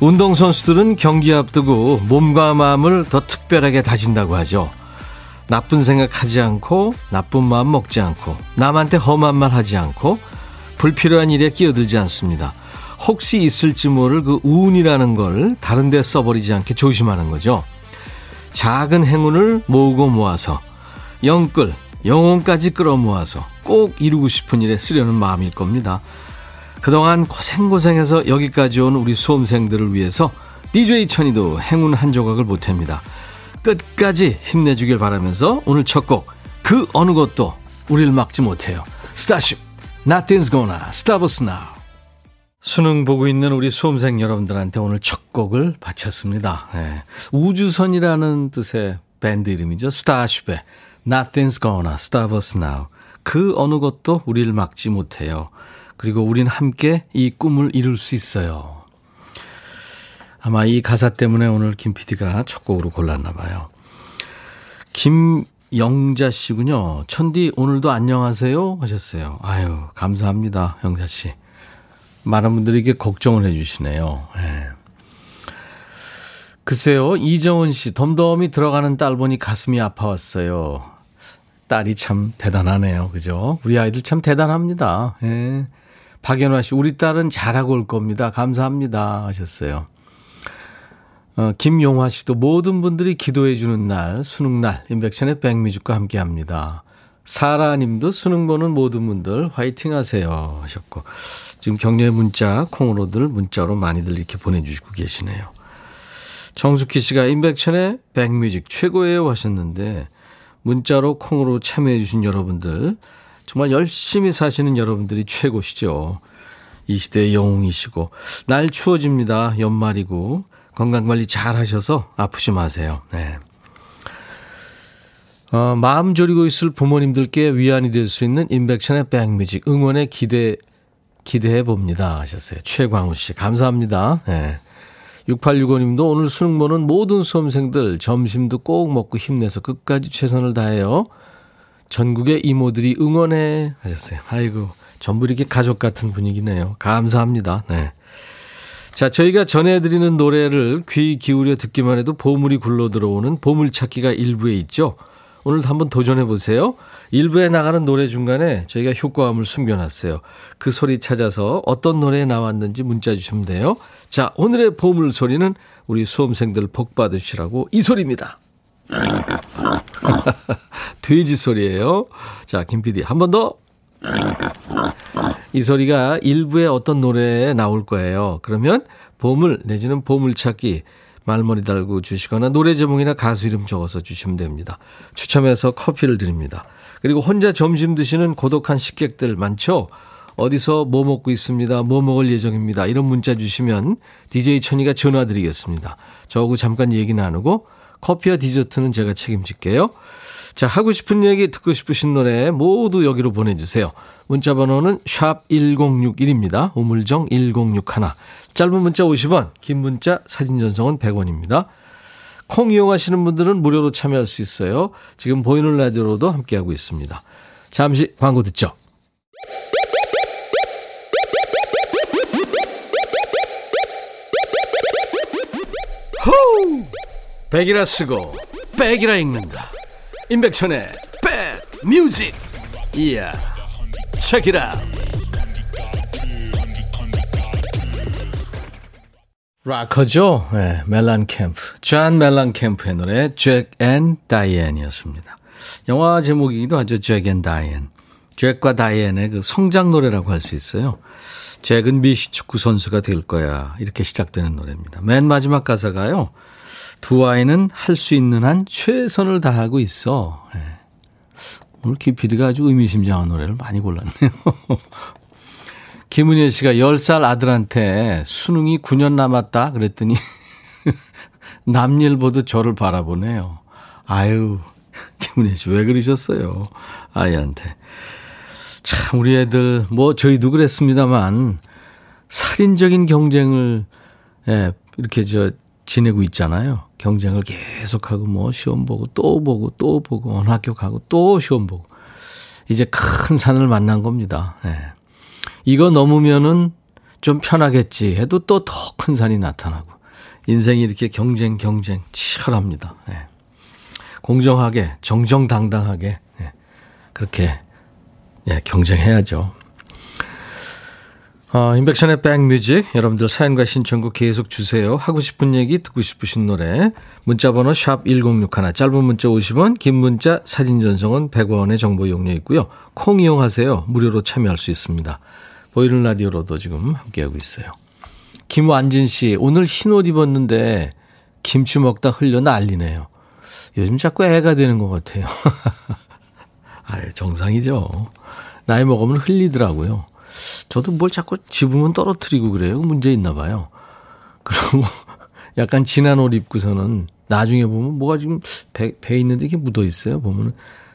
운동선수들은 경기 앞두고 몸과 마음을 더 특별하게 다진다고 하죠. 나쁜 생각하지 않고 나쁜 마음 먹지 않고 남한테 험한 말 하지 않고 불필요한 일에 끼어들지 않습니다. 혹시 있을지 모를 그 운이라는 걸 다른 데 써버리지 않게 조심하는 거죠. 작은 행운을 모으고 모아서 영끌, 영혼까지 끌어모아서 꼭 이루고 싶은 일에 쓰려는 마음일 겁니다. 그동안 고생고생해서 여기까지 온 우리 수험생들을 위해서 DJ 천이도 행운 한 조각을 보탭니다. 끝까지 힘내주길 바라면서 오늘 첫 곡 그 어느 것도 우리를 막지 못해요. 스타쉽 Nothing's gonna stop us now. 수능 보고 있는 우리 수험생 여러분들한테 오늘 첫 곡을 바쳤습니다. 네. 우주선이라는 뜻의 밴드 이름이죠. 스타쉽의 Nothing's gonna stop us now. 그 어느 것도 우리를 막지 못해요. 그리고 우린 함께 이 꿈을 이룰 수 있어요. 아마 이 가사 때문에 오늘 김 PD가 첫 곡으로 골랐나 봐요. 김영자 씨군요. 천디 오늘도 안녕하세요 하셨어요. 아유 감사합니다 영자 씨. 많은 분들이 이게 걱정을 해주시네요. 네. 글쎄요 이정은 씨 덤덤이 들어가는 딸 보니 가슴이 아파왔어요. 딸이 참 대단하네요. 그죠? 우리 아이들 참 대단합니다. 예. 박연화 씨, 우리 딸은 잘하고 올 겁니다. 감사합니다. 하셨어요. 어, 김용화 씨도 모든 분들이 기도해 주는 날, 수능날, 인백션의 백미죽과 함께 합니다. 사라 님도 수능 보는 모든 분들 화이팅 하세요. 하셨고. 지금 격려의 문자, 콩으로들 문자로 많이들 이렇게 보내주시고 계시네요. 정숙희 씨가 인백션의 백뮤직 최고예요 하셨는데, 문자로 콩으로 참여해 주신 여러분들, 정말 열심히 사시는 여러분들이 최고시죠. 이 시대의 영웅이시고 날 추워집니다. 연말이고 건강관리 잘 하셔서 아프지 마세요. 네. 어, 마음 졸이고 있을 부모님들께 위안이 될 수 있는 인백션의 백뮤직 응원에 기대 기대해 봅니다 하셨어요. 최광우 씨 감사합니다. 네. 6865님도 오늘 수능 보는 모든 수험생들 점심도 꼭 먹고 힘내서 끝까지 최선을 다해요. 전국의 이모들이 응원해 하셨어요. 아이고, 전부 이렇게 가족 같은 분위기네요. 감사합니다. 네. 자, 저희가 전해드리는 노래를 귀 기울여 듣기만 해도 보물이 굴러 들어오는 보물찾기가 일부에 있죠. 오늘도 한번 도전해 보세요. 일부에 나가는 노래 중간에 저희가 효과음을 숨겨놨어요. 그 소리 찾아서 어떤 노래에 나왔는지 문자 주시면 돼요. 자, 오늘의 보물 소리는 우리 수험생들 복 받으시라고 이 소리입니다. 돼지 소리예요. 자, 김 PD 한 번 더. 이 소리가 일부의 어떤 노래에 나올 거예요. 그러면 보물 내지는 보물찾기 말머리 달고 주시거나 노래 제목이나 가수 이름 적어서 주시면 됩니다. 추첨해서 커피를 드립니다. 그리고 혼자 점심 드시는 고독한 식객들 많죠? 어디서 뭐 먹고 있습니다. 뭐 먹을 예정입니다. 이런 문자 주시면 DJ 천이가 전화 드리겠습니다. 저하고 잠깐 얘기 나누고 커피와 디저트는 제가 책임질게요. 자, 하고 싶은 얘기, 듣고 싶으신 노래 모두 여기로 보내주세요. 문자 번호는 샵 1061입니다. 우물정 1061. 짧은 문자 50원, 긴 문자 사진 전송은 100원입니다. 콩 이용하시는 분들은 무료로 참여할 수 있어요. 지금 보이는 라디오로도 함께하고 있습니다. 잠시 광고 듣죠. 백이라 쓰고 백이라 읽는다. 임백천의 백뮤직. 이야. 책이라. 락커죠. 네, 멜렌캠프. 존 멜렌캠프의 노래 Jack and Diane이었습니다. 영화 제목이기도 하죠. Jack and Diane. 잭과 다이앤의 그 성장 노래라고 할 수 있어요. 잭은 미식 축구 선수가 될 거야. 이렇게 시작되는 노래입니다. 맨 마지막 가사가요. 두 아이는 할 수 있는 한 최선을 다하고 있어. 네. 오늘 김PD가 아주 의미심장한 노래를 많이 골랐네요. 김은혜 씨가 10살 아들한테 수능이 9년 남았다 그랬더니 남일보도 저를 바라보네요. 아유, 김은혜 씨 왜 그러셨어요? 아이한테. 참, 우리 애들, 뭐, 저희도 그랬습니다만, 살인적인 경쟁을, 예, 이렇게 저, 지내고 있잖아요. 경쟁을 계속하고, 뭐, 시험 보고, 또 보고, 또 보고, 어느 학교 가고, 또 시험 보고. 이제 큰 산을 만난 겁니다. 예. 이거 넘으면은 좀 편하겠지 해도 또 더 큰 산이 나타나고. 인생이 이렇게 경쟁, 경쟁, 치열합니다. 예. 공정하게, 정정당당하게, 예. 그렇게, 예, 경쟁해야죠. 어, 인백션의 백뮤직 여러분들 사연과 신청곡 계속 주세요. 하고 싶은 얘기 듣고 싶으신 노래 문자 번호 샵 1061 짧은 문자 50원 긴 문자 사진 전송은 100원의 정보 이용료 있고요. 콩 이용하세요. 무료로 참여할 수 있습니다. 보이는 라디오로도 지금 함께하고 있어요. 김완진 씨 오늘 흰 옷 입었는데 김치 먹다 흘려 난리네요. 요즘 자꾸 애가 되는 것 같아요. 아 정상이죠. 나이 먹으면 흘리더라고요. 저도 뭘 자꾸 집으면 떨어뜨리고 그래요. 문제 있나 봐요. 그리고 약간 진한 옷 입고서는 나중에 보면 뭐가 지금 배, 배 있는데 이게 묻어 있어요. 보면은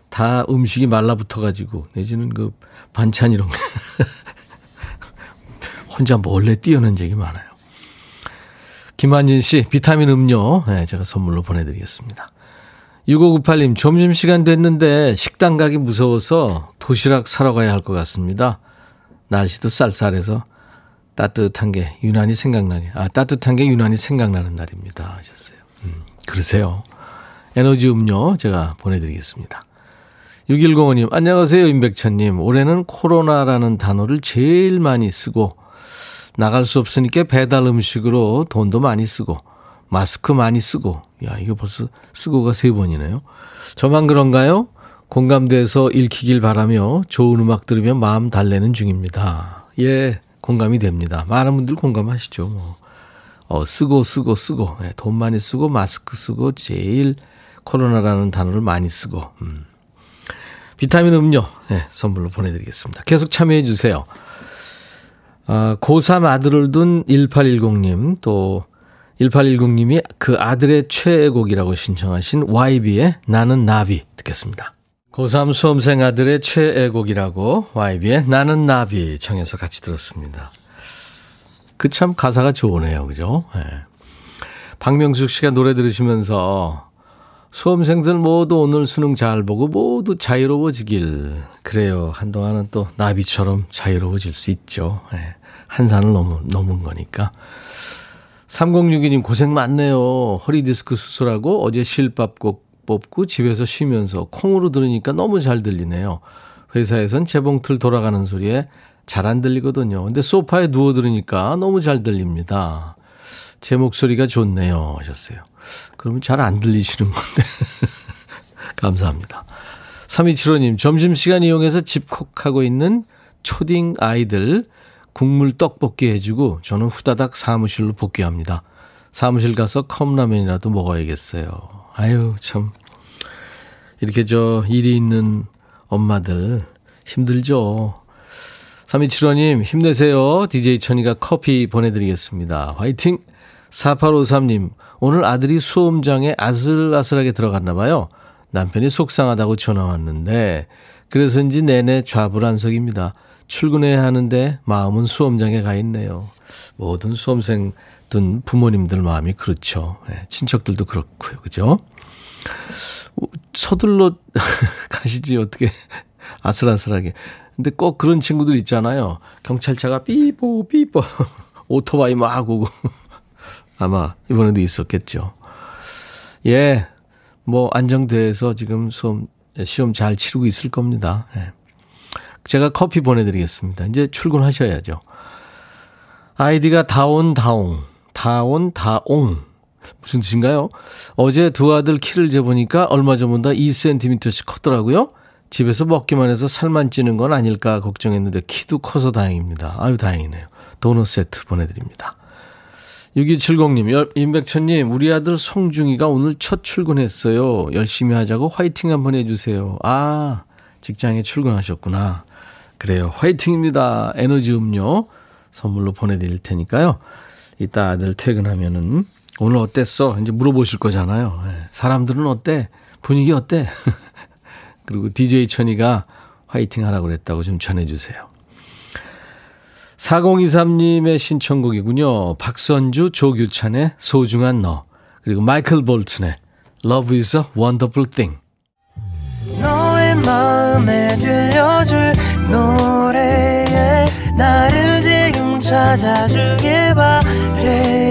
다 음식이 말라붙어 가지고 내지는 그 반찬 이런 거 혼자 몰래 띄우는 적이 많아요. 김한진 씨 비타민 음료 네, 제가 선물로 보내드리겠습니다. 6598님 점심시간 됐는데 식당 가기 무서워서 도시락 사러 가야 할 것 같습니다. 날씨도 쌀쌀해서 따뜻한 게 유난히 생각나게, 아, 따뜻한 게 유난히 생각나는 날입니다. 하셨어요. 음, 그러세요. 에너지 음료 제가 보내드리겠습니다. 6105님, 안녕하세요. 임백천님. 올해는 코로나라는 단어를 제일 많이 쓰고, 나갈 수 없으니까 배달 음식으로 돈도 많이 쓰고, 마스크 많이 쓰고, 야, 이거 벌써 쓰고가 세 번이네요. 저만 그런가요? 공감돼서 읽히길 바라며 좋은 음악 들으며 마음 달래는 중입니다. 예, 공감이 됩니다. 많은 분들 공감하시죠. 뭐. 어, 쓰고 쓰고 쓰고 예, 돈 많이 쓰고 마스크 쓰고 제일 코로나라는 단어를 많이 쓰고 음. 비타민 음료 예, 선물로 보내드리겠습니다. 계속 참여해 주세요. 아, 고3 아들을 둔 1810님 또 1810님이 그 아들의 최애곡이라고 신청하신 YB의 나는 나비 듣겠습니다. 고3 수험생 아들의 최애곡이라고 YB의 나는 나비 청해서 같이 들었습니다. 그 참 가사가 좋으네요. 그죠? 네. 박명숙 씨가 노래 들으시면서 수험생들 모두 오늘 수능 잘 보고 모두 자유로워지길. 그래요. 한동안은 또 나비처럼 자유로워질 수 있죠. 네. 한 산을 넘은, 넘은 거니까. 3062님 고생 많네요. 허리디스크 수술하고 어제 실밥 꼭 뽑고 집에서 쉬면서 콩으로 들으니까 너무 잘 들리네요. 회사에선 재봉틀 돌아가는 소리에 잘 안 들리거든요. 근데 소파에 누워 들으니까 너무 잘 들립니다. 제 목소리가 좋네요. 하셨어요. 그러면 잘 안 들리시는 건데. 감사합니다. 3275님, 점심시간 이용해서 집콕하고 있는 초딩 아이들 국물 떡볶이 해주고 저는 후다닥 사무실로 복귀합니다. 사무실 가서 컵라면이라도 먹어야겠어요. 아유, 참. 이렇게 저 일이 있는 엄마들 힘들죠. 3275님, 힘내세요. DJ 천이가 커피 보내드리겠습니다. 화이팅! 4853님, 오늘 아들이 수험장에 아슬아슬하게 들어갔나 봐요. 남편이 속상하다고 전화 왔는데, 그래서인지 내내 좌불안석입니다. 출근해야 하는데 마음은 수험장에 가 있네요. 모든 수험생 둔 부모님들 마음이 그렇죠. 네, 친척들도 그렇고요. 그죠? 서둘러 가시지 어떻게 아슬아슬하게. 근데 꼭 그런 친구들 있잖아요. 경찰차가 삐뽀 삐뽀 오토바이 막 오고 아마 이번에도 있었겠죠. 예, 뭐 안정돼서 지금 수험 시험 잘 치르고 있을 겁니다. 예. 제가 커피 보내드리겠습니다. 이제 출근하셔야죠. 아이디가 다온 다옹. 다온 다옹 무슨 뜻인가요? 어제 두 아들 키를 재보니까 얼마 전보다 2cm씩 컸더라고요. 집에서 먹기만 해서 살만 찌는 건 아닐까 걱정했는데 키도 커서 다행입니다. 아유 다행이네요. 도넛 세트 보내드립니다. 6270님, 임백천님, 우리 아들 송중이가 오늘 첫 출근했어요. 열심히 하자고 화이팅 한번 해주세요. 아, 직장에 출근하셨구나. 그래요. 화이팅입니다. 에너지 음료 선물로 보내드릴 테니까요. 이따 아들 퇴근하면은 오늘 어땠어? 이제 물어보실 거잖아요. 예. 사람들은 어때? 분위기 어때? 그리고 DJ 천이가 화이팅 하라고 그랬다고 좀 전해주세요. 4023님의 신청곡이군요. 박선주, 조규찬의 소중한 너. 그리고 마이클 볼튼의 Love is a Wonderful Thing. 너의 마음에 들려줄 노래에 나를 지금 찾아주길 바래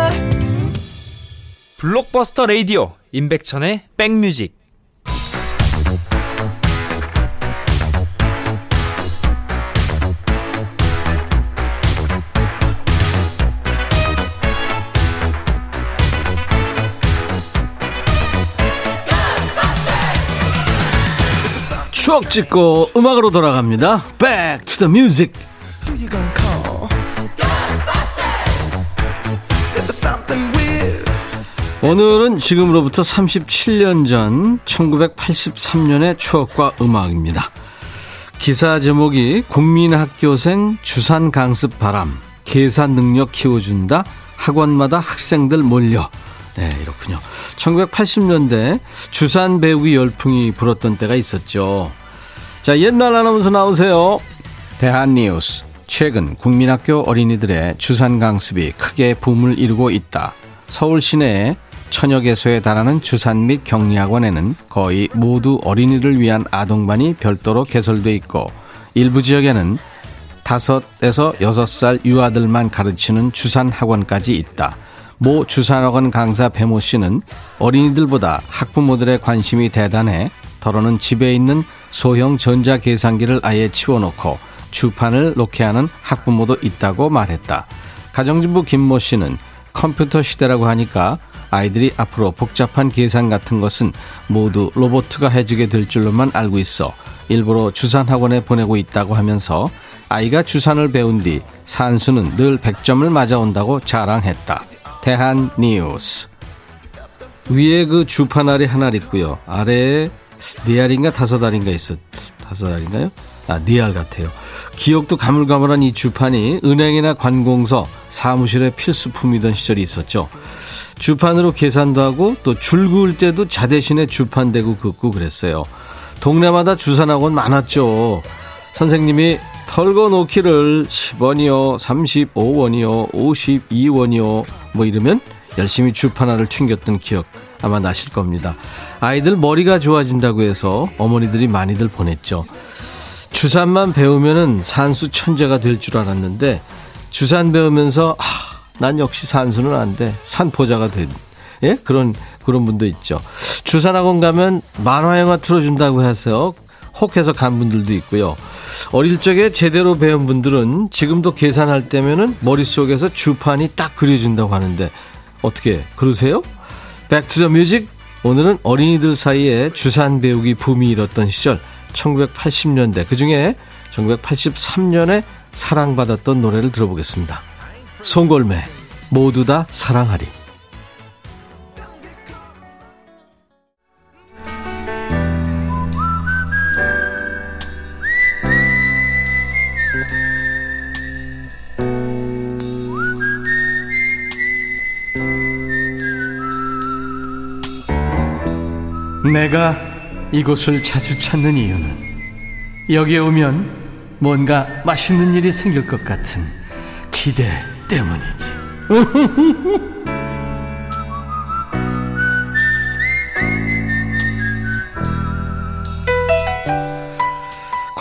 블록버스터 레이디오 임백천의 백뮤직 추억 찍고 음악으로 돌아갑니다. The music. 오늘은 지금으로부터 37년 전 1983년의 추억과 음악입니다. 기사 제목이 국민학교생 주산 강습 바람 계산 능력 키워준다 학원마다 학생들 몰려 네, 이렇군요. 1980년대 주산 배우기 열풍이 불었던 때가 있었죠. 자, 옛날 아나운서 나오세요. 대한뉴스. 최근 국민학교 어린이들의 주산 강습이 크게 붐을 이루고 있다. 서울 시내에 천여 개소에 달하는 주산 및 격리학원에는 거의 모두 어린이를 위한 아동반이 별도로 개설돼 있고 일부 지역에는 다섯에서 여섯 살 유아들만 가르치는 주산 학원까지 있다. 모 주산학원 강사 배모 씨는 어린이들보다 학부모들의 관심이 대단해 더러는 집에 있는 소형 전자계산기를 아예 치워놓고 주판을 놓게 하는 학부모도 있다고 말했다. 가정주부 김모 씨는 컴퓨터 시대라고 하니까 아이들이 앞으로 복잡한 계산 같은 것은 모두 로보트가 해주게 될 줄로만 알고 있어 일부러 주산학원에 보내고 있다고 하면서 아이가 주산을 배운 뒤 산수는 늘 100점을 맞아온다고 자랑했다. 대한 뉴스. 위에 그 주판 알이 하나 있고요. 아래에 네 알인가 다섯 알인가 있었, 다섯 알인가요? 아, 네알 같아요. 기억도 가물가물한 이 주판이 은행이나 관공서, 사무실의 필수품이던 시절이 있었죠. 주판으로 계산도 하고 또 줄 그을 때도 자 대신에 주판 대고 긋고 그랬어요. 동네마다 주산학원 많았죠. 선생님이 털거 놓기를 10원이요, 35원이요, 52원이요, 뭐 이러면 열심히 주판화를 튕겼던 기억 아마 나실 겁니다. 아이들 머리가 좋아진다고 해서 어머니들이 많이들 보냈죠. 주산만 배우면은 산수 천재가 될 줄 알았는데 주산 배우면서 아, 난 역시 산수는 안 돼. 산포자가 된. 예? 그런 그런 분도 있죠. 주산학원 가면 만화 영화 틀어 준다고 해서 혹해서 간 분들도 있고요. 어릴 적에 제대로 배운 분들은 지금도 계산할 때면은 머릿속에서 주판이 딱 그려진다고 하는데 어떻게 그러세요? Back to the Music 오늘은 어린이들 사이에 주산 배우기 붐이 일었던 시절 1980년대 그중에 1983년에 사랑받았던 노래를 들어보겠습니다. 송골매 모두 다 사랑하리 내가 이곳을 자주 찾는 이유는 여기에 오면 뭔가 맛있는 일이 생길 것 같은 기대 때문이지.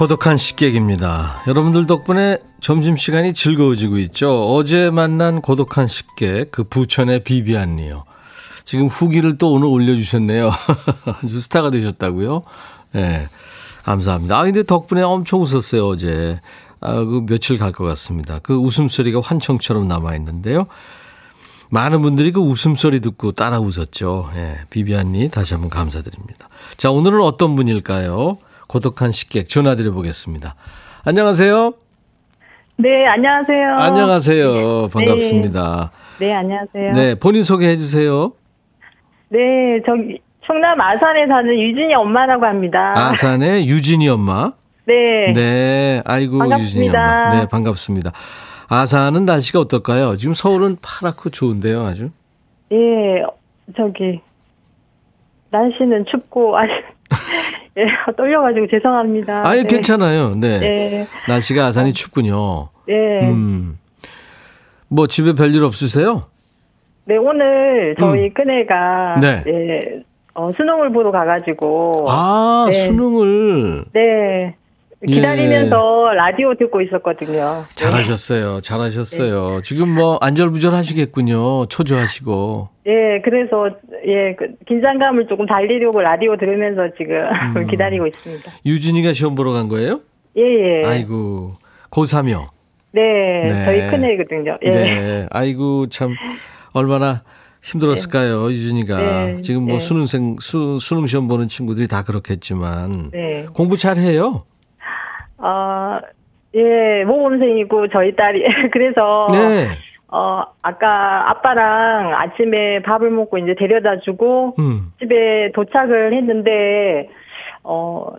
고독한 식객입니다. 여러분들 덕분에 점심시간이 즐거워지고 있죠. 어제 만난 고독한 식객, 그 부천의 비비안니요. 지금 후기를 또 오늘 올려주셨네요. 아주 스타가 되셨다고요? 예. 네, 감사합니다. 아, 근데 덕분에 엄청 웃었어요, 어제. 아, 그 며칠 갈 것 같습니다. 그 웃음소리가 환청처럼 남아있는데요. 많은 분들이 그 웃음소리 듣고 따라 웃었죠. 예, 비비안님 다시 한번 감사드립니다. 자, 오늘은 어떤 분일까요? 고독한 식객 전화드려 보겠습니다. 안녕하세요. 네, 안녕하세요. 안녕하세요. 반갑습니다. 네, 네 안녕하세요. 네, 본인 소개해 주세요. 네, 저기 충남 아산에 사는 유진이 엄마라고 합니다. 아산의 유진이 엄마? 네. 네, 아이고 반갑습니다. 유진이 엄마. 네, 반갑습니다. 아산은 날씨가 어떨까요? 지금 서울은 파랗고 좋은데요, 아주. 예, 저기 날씨는 춥고 아주 예, 떨려가지고 죄송합니다. 아유 네. 괜찮아요. 네. 네. 날씨가 아산이 춥군요. 네. 음. 뭐 집에 별일 없으세요? 네, 오늘 저희 음. 큰애가 네. 예, 어, 수능을 보러 가가지고 아 네. 수능을 네 기다리면서 라디오 듣고 있었거든요. 네. 잘하셨어요. 잘하셨어요. 지금 뭐 안절부절 하시겠군요. 초조하시고. 예, 그래서 예, 그 긴장감을 조금 달리려고 라디오 들으면서 지금 음. 기다리고 있습니다. 유진이가 시험 보러 간 거예요? 예, 예. 아이고 고3이요. 네, 네. 저희 큰애거든요. 예. 네. 아이고 참 얼마나 힘들었을까요, 유진이가. 네. 지금 뭐 네. 수능생 수, 수능 시험 보는 친구들이 다 그렇겠지만 네. 공부 잘 해요. 어, 예, 모범생이고 저희 딸이 그래서 네. 어, 아까 아빠랑 아침에 밥을 먹고 이제 데려다 주고 음. 집에 도착을 했는데 어,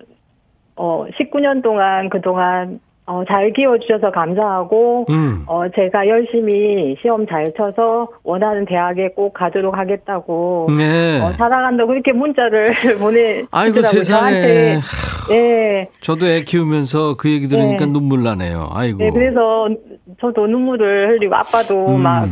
어, 19년 동안 그동안 어, 잘 키워주셔서 감사하고, 음. 어, 제가 열심히 시험 잘 쳐서 원하는 대학에 꼭 가도록 하겠다고, 네. 어, 사랑한다고 그렇게 문자를 보내, 아이고. 세상에. 저한테. 네. 저도 애 키우면서 그 얘기 들으니까 네. 눈물 나네요. 아이고. 네, 그래서 저도 눈물을 흘리고 아빠도 음. 막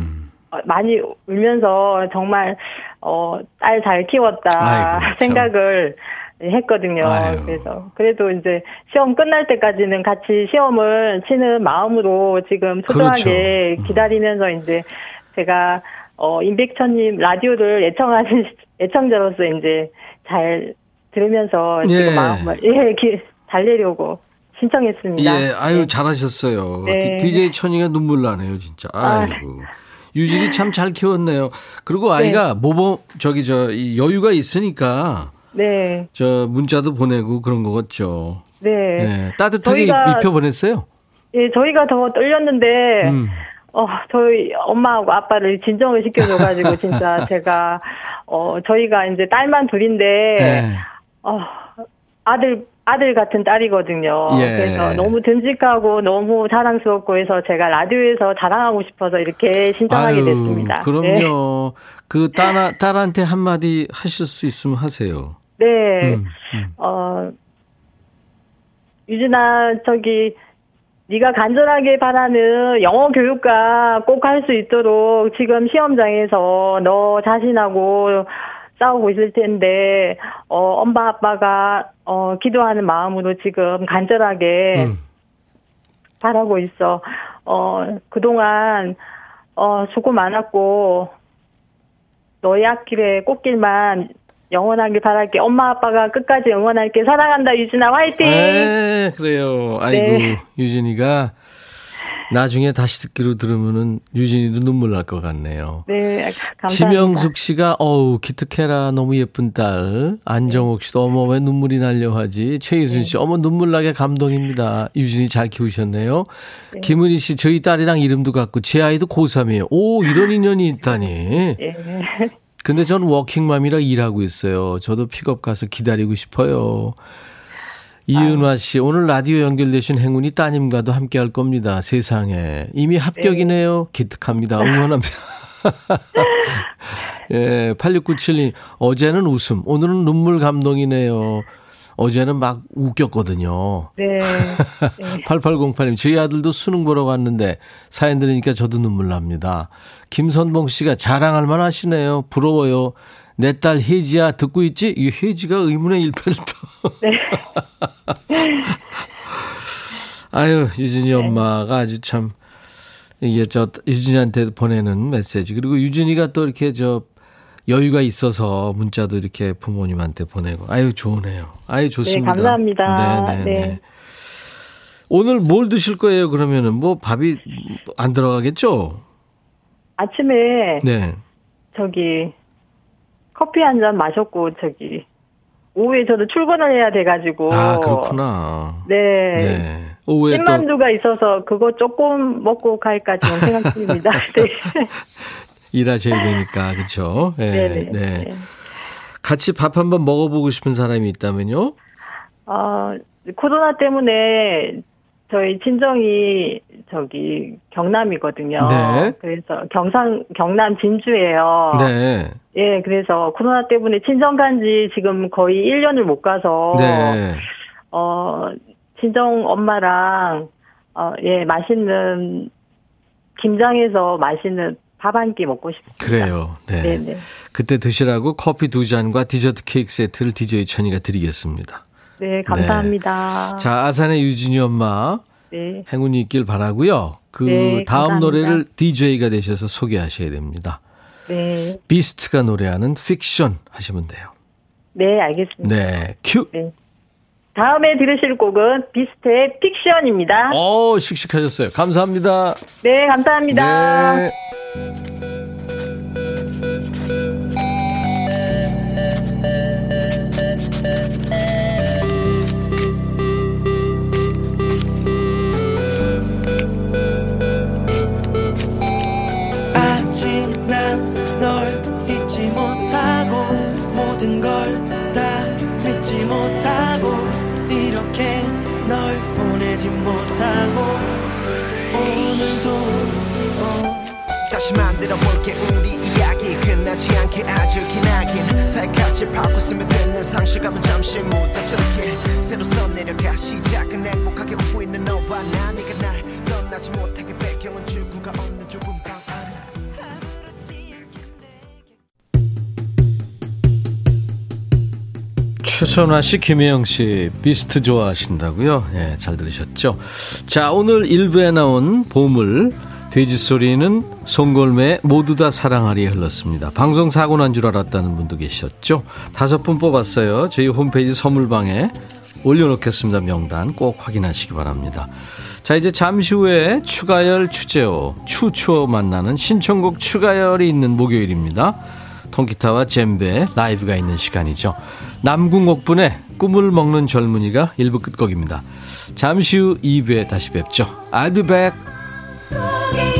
어, 많이 울면서 정말, 어, 딸 잘 키웠다 아이고, 참. 생각을 했거든요. 아유. 그래서 그래도 이제 시험 끝날 때까지는 같이 시험을 치는 마음으로 지금 초조하게 그렇죠. 음. 기다리면서 이제 제가 어 임백천님 라디오를 애청하는 애청자로서 이제 잘 들으면서 지금 예. 마음을 예 기, 달래려고 신청했습니다. 예, 아유 네. 잘하셨어요. 네. DJ 천이가 눈물 나네요, 진짜. 아이고. 유진이 참 잘 키웠네요. 그리고 아이가 모범 저기 저이 여유가 있으니까 네, 저 문자도 보내고 그런 거 같죠. 네. 네, 따뜻하게 저희가- 입혀 보냈어요. 예, 저희가 더 떨렸는데, 음. 어, 저희 엄마하고 아빠를 진정을 시켜줘가지고, 진짜 제가, 어, 저희가 이제 딸만 둘인데, 네. 어, 아들, 아들 같은 딸이거든요. 예. 그래서 너무 듬직하고 너무 자랑스럽고 해서 제가 라디오에서 자랑하고 싶어서 이렇게 신청하게 아유, 됐습니다. 네. 그럼요. 그 딸, 딸한테 한마디 하실 수 있으면 하세요. 네. 음, 음. 어, 유진아, 저기, 네가 간절하게 바라는 영어 교육과 꼭 할 수 있도록 지금 시험장에서 너 자신하고 싸우고 있을 텐데, 어, 엄마 아빠가, 어, 기도하는 마음으로 지금 간절하게 음. 바라고 있어. 어, 그동안, 어, 수고 많았고, 너의 앞길에 꽃길만 영원하길 바랄게. 엄마 아빠가 끝까지 응원할게. 사랑한다, 유진아. 화이팅! 네, 그래요. 아이고, 네. 유진이가 나중에 다시 듣기로 들으면은 유진이도 눈물 날 것 같네요. 네, 감사합니다. 지명숙 씨가 어우 기특해라 너무 예쁜 딸 안정옥 씨도 어머 왜 눈물이 날려 하지 최희순 씨 어머 눈물 나게 감동입니다 유진이 잘 키우셨네요 김은희 씨 저희 딸이랑 이름도 같고 제 아이도 고3이에요 오 이런 인연이 있다니 예. 근데 전 워킹맘이라 일하고 있어요. 저도 픽업 가서 기다리고 싶어요. 이은화 씨 오늘 라디오 연결되신 행운이 따님과도 함께 할 겁니다. 세상에. 이미 합격이네요. 기특합니다. 응원합니다. 예, 8697님, 어제는 웃음, 오늘은 눈물 감동이네요. 어제는 막 웃겼거든요. 네. 네. 8808님, 저희 아들도 수능 보러 갔는데 사연 들으니까 저도 눈물 납니다. 김선봉 씨가 자랑할 만 하시네요. 부러워요. 내 딸 혜지야 듣고 있지? 이 혜지가 의문의 일패를 또. 네. 아유, 유진이 엄마가 아주 참 이게 저 유진이한테 보내는 메시지 그리고 유진이가 또 이렇게 저 여유가 있어서 문자도 이렇게 부모님한테 보내고 아유 좋으네요. 아유 좋습니다. 네, 감사합니다. 네, 네, 네. 네. 오늘 뭘 드실 거예요? 그러면은 뭐 밥이 안 들어가겠죠? 아침에 네. 저기 커피 한 잔 마셨고 저기 오후에 저도 출근을 해야 돼가지고 아, 그렇구나. 네. 네. 오후에 또 찐만두가 있어서 그거 조금 먹고 갈까 지금 생각 중입니다. 네. 일하셔야 되니까, 그쵸? 네. 네네. 네. 같이 밥 한번 먹어보고 싶은 사람이 있다면요? 어, 코로나 때문에 저희 친정이 저기 경남이거든요. 네. 그래서 경상 경남 진주예요. 네. 예, 그래서 코로나 때문에 친정 간지 지금 거의 1년을 못 가서 네. 어 친정 엄마랑 어 예, 맛있는 김장해서 맛있는 밥 한 끼 먹고 싶습니다. 그래요. 네. 네, 네. 그때 드시라고 커피 두 잔과 디저트 케이크 세트를 DJ 천이가 드리겠습니다. 네, 감사합니다. 자, 아산의 유진이 엄마 네. 행운이 있길 바라고요. 그 네, 다음 감사합니다. 노래를 DJ가 되셔서 소개하셔야 됩니다. 네. 비스트가 노래하는 픽션 하시면 돼요. 네, 알겠습니다. 네. 큐. 네. 다음에 들으실 곡은 비스트의 픽션입니다. 어, 씩씩하셨어요. 감사합니다. 네, 감사합니다. 네. 보내지 못하고 오늘도. 어 다시 만들어 볼게 우리 이야기. 끝나지 않게 아주 기나긴. 살갗을 파고 스며 듣는 상실감은 잠시 묻어두게. 새로 써내려가 시작은 행복하게 웃고 있는 너와 나 네가 날 떠나지 못하게 배경은 출구가 없는 좁은 방 최선화 씨, 김혜영 씨, 비스트 좋아하신다고요? 예, 잘 들으셨죠? 자, 오늘 1부에 나온 보물, 돼지 소리는 송골매 모두 다 사랑하리에 흘렀습니다. 방송 사고 난 줄 알았다는 분도 계셨죠? 다섯 분 뽑았어요. 저희 홈페이지 선물방에 올려놓겠습니다. 명단 꼭 확인하시기 바랍니다. 자, 이제 잠시 후에 추가열 추제호, 추추어 만나는 신청곡 추가열이 있는 목요일입니다. 통기타와 젬베 라이브가 있는 시간이죠. 남궁옥분의 꿈을 먹는 젊은이가 1부 끝곡입니다. 잠시 후 2부에 다시 뵙죠. I'll be back.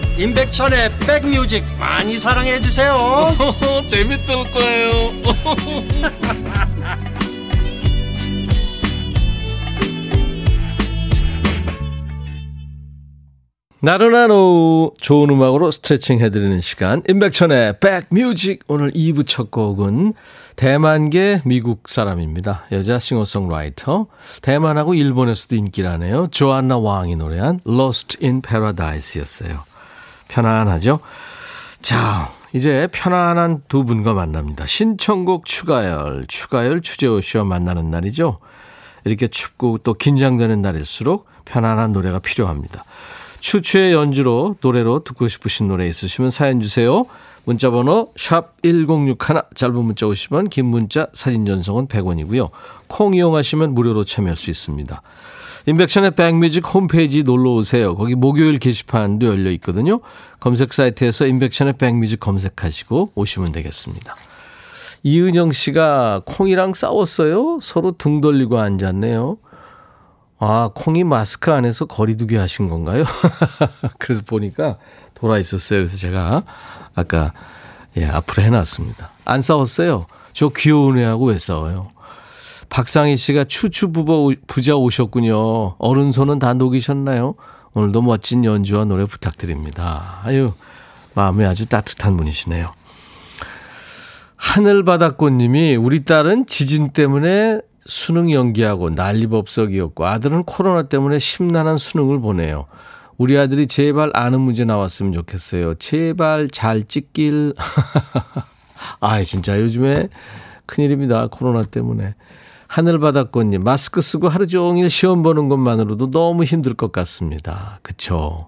임백천의 백뮤직 많이 사랑해 주세요 재밌을 거예요. 나른한 오후 좋은 음악으로 스트레칭 해드리는 시간 임백천의 백뮤직 오늘 2부 첫 곡은 대만계 미국 사람입니다. 여자 싱어송라이터 대만하고 일본에서도 인기라네요. 조안나 왕이 노래한 Lost in Paradise였어요. 편안하죠? 자, 이제 편안한 두 분과 만납니다. 신청곡 추가열, 추가열 추재호 씨와 만나는 날이죠. 이렇게 춥고 또 긴장되는 날일수록 편안한 노래가 필요합니다. 추추의 연주로 노래로 듣고 싶으신 노래 있으시면 사연 주세요. 문자 번호 샵 1061, 짧은 문자 50원, 긴 문자 사진 전송은 100원이고요. 콩 이용하시면 무료로 참여할 수 있습니다. 인백션의 백뮤직 홈페이지 놀러 오세요. 거기 목요일 게시판도 열려 있거든요. 검색 사이트에서 인백션의 백뮤직 검색하시고 오시면 되겠습니다. 이은영 씨가 콩이랑 싸웠어요? 서로 등 돌리고 앉았네요. 아, 콩이 마스크 안에서 거리두기 하신 건가요? 그래서 보니까 돌아 있었어요. 그래서 제가 아까 예, 앞으로 해놨습니다. 안 싸웠어요. 저 귀여운 애하고 왜 싸워요? 박상희 씨가 추추 부부, 부자 오셨군요. 어른손은 다 녹이셨나요? 오늘도 멋진 연주와 노래 부탁드립니다. 아유, 마음이 아주 따뜻한 분이시네요. 하늘바닷꽃님이 우리 딸은 지진 때문에 수능 연기하고 난리법석이었고 아들은 코로나 때문에 심란한 수능을 보내요. 우리 아들이 제발 아는 문제 나왔으면 좋겠어요. 제발 잘 찍길. 아, 진짜 요즘에 큰일입니다. 코로나 때문에. 하늘바닷꽃님, 마스크 쓰고 하루 종일 시험 보는 것만으로도 너무 힘들 것 같습니다. 그쵸?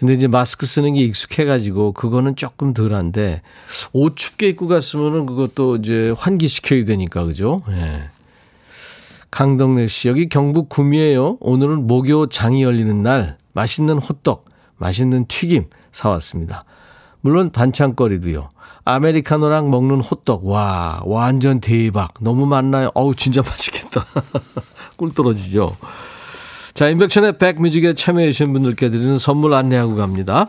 근데 이제 마스크 쓰는 게 익숙해가지고 그거는 조금 덜한데 옷 춥게 입고 갔으면은 그것도 이제 환기시켜야 되니까 그죠? 예. 강덕래 씨 여기 경북 구미에요. 오늘은 목요 장이 열리는 날 맛있는 호떡, 맛있는 튀김 사왔습니다. 물론 반찬거리도요. 아메리카노랑 먹는 호떡 와 완전 대박 너무 많나요? 어우 진짜 맛있겠다. 꿀 떨어지죠. 자, 인백션의 백뮤직에 참여해주신 분들께 드리는 선물 안내하고 갑니다.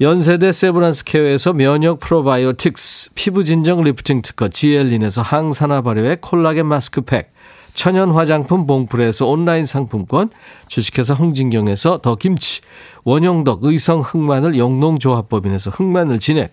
연세대 세브란스 케어에서 면역 프로바이오틱스, 피부 진정 리프팅 특허 지엘린에서 항산화 발효의 콜라겐 마스크팩, 천연 화장품 봉프레에서 온라인 상품권, 주식회사 홍진경에서 더 김치, 원형덕 의성 흑마늘 영농조합법인에서 흑마늘 진액,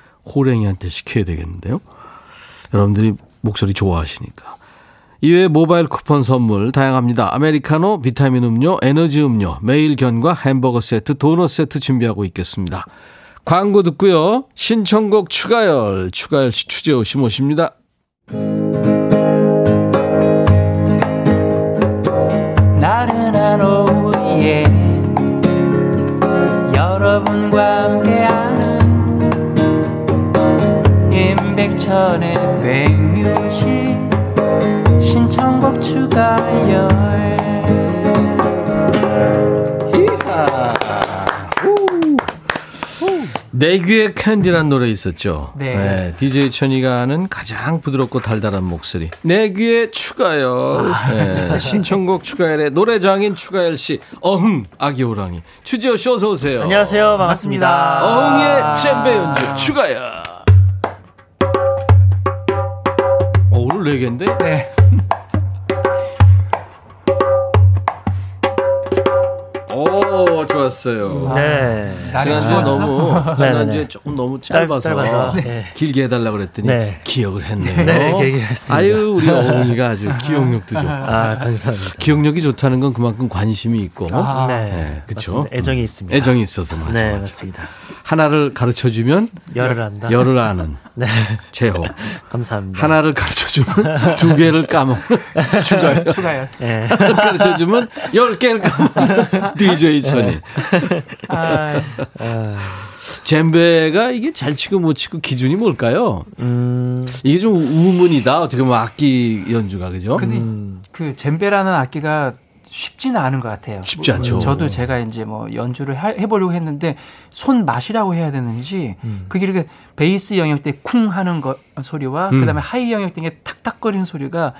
호랭이한테 시켜야 되겠는데요. 여러분들이 목소리 좋아하시니까. 이외에 모바일 쿠폰 선물 다양합니다. 아메리카노, 비타민 음료, 에너지 음료, 매일 견과 햄버거 세트, 도넛 세트 준비하고 있겠습니다. 광고 듣고요. 신청곡 추가열, 추가열 씨, 추재호 씨 모십니다. 나른한 오후에 여러분과 함께하 백천의 백뮤직 신청곡 추가 열 내 귀에 캔디란 노래 있었죠. 네. DJ 천이가 하는 가장 부드럽고 달달한 목소리. 내 귀에 추가열. 네, 신청곡 추가열의 노래장인 추가열 씨. 어흥 아기 호랑이. 추지호 씨 어서 오세요. 안녕하세요 반갑습니다 어흥의 잼베 연주 추가열. 네 개인데? 네. 오 좋았어요. 네. 지난주에 너무 네, 지난주에 네. 조금 너무 짧- 짧아서, 짧아서, 네. 길게 해달라 그랬더니 네. 기억을 했네요. 네, 얘기했습니다. 아유 우리 어흥이가 아주 기억력도 좋고 아 감사합니다 기억력이 좋다는 건 그만큼 관심이 있고 네, 네? 맞습니다. 애정이 있습니다 애정이 있어서 맞아, 네. 맞습니다 하나를 가르쳐 주면 열을 한다 열을 아는 네 제호 감사합니다 하나를 가르쳐 주면 두 개를 까먹는 추가요. 추가열 네. 가르쳐 주면 열 개를 까먹는 DJ 천이. 아, 젬베가 이게 잘 치고 못 치고 기준이 뭘까요? 음, 이게 좀 우문이다. 어떻게 보면 악기 연주가 그죠? 근데 그 젬베라는 악기가 쉽지는 않은 것 같아요. 쉽지 않죠. 저도 제가 이제 뭐 연주를 하- 해보려고 했는데 손 맛이라고 해야 되는지 그게 이렇게 베이스 영역 때 쿵 하는 거 소리와 음. 그다음에 하이 영역 때 탁탁거리는 소리가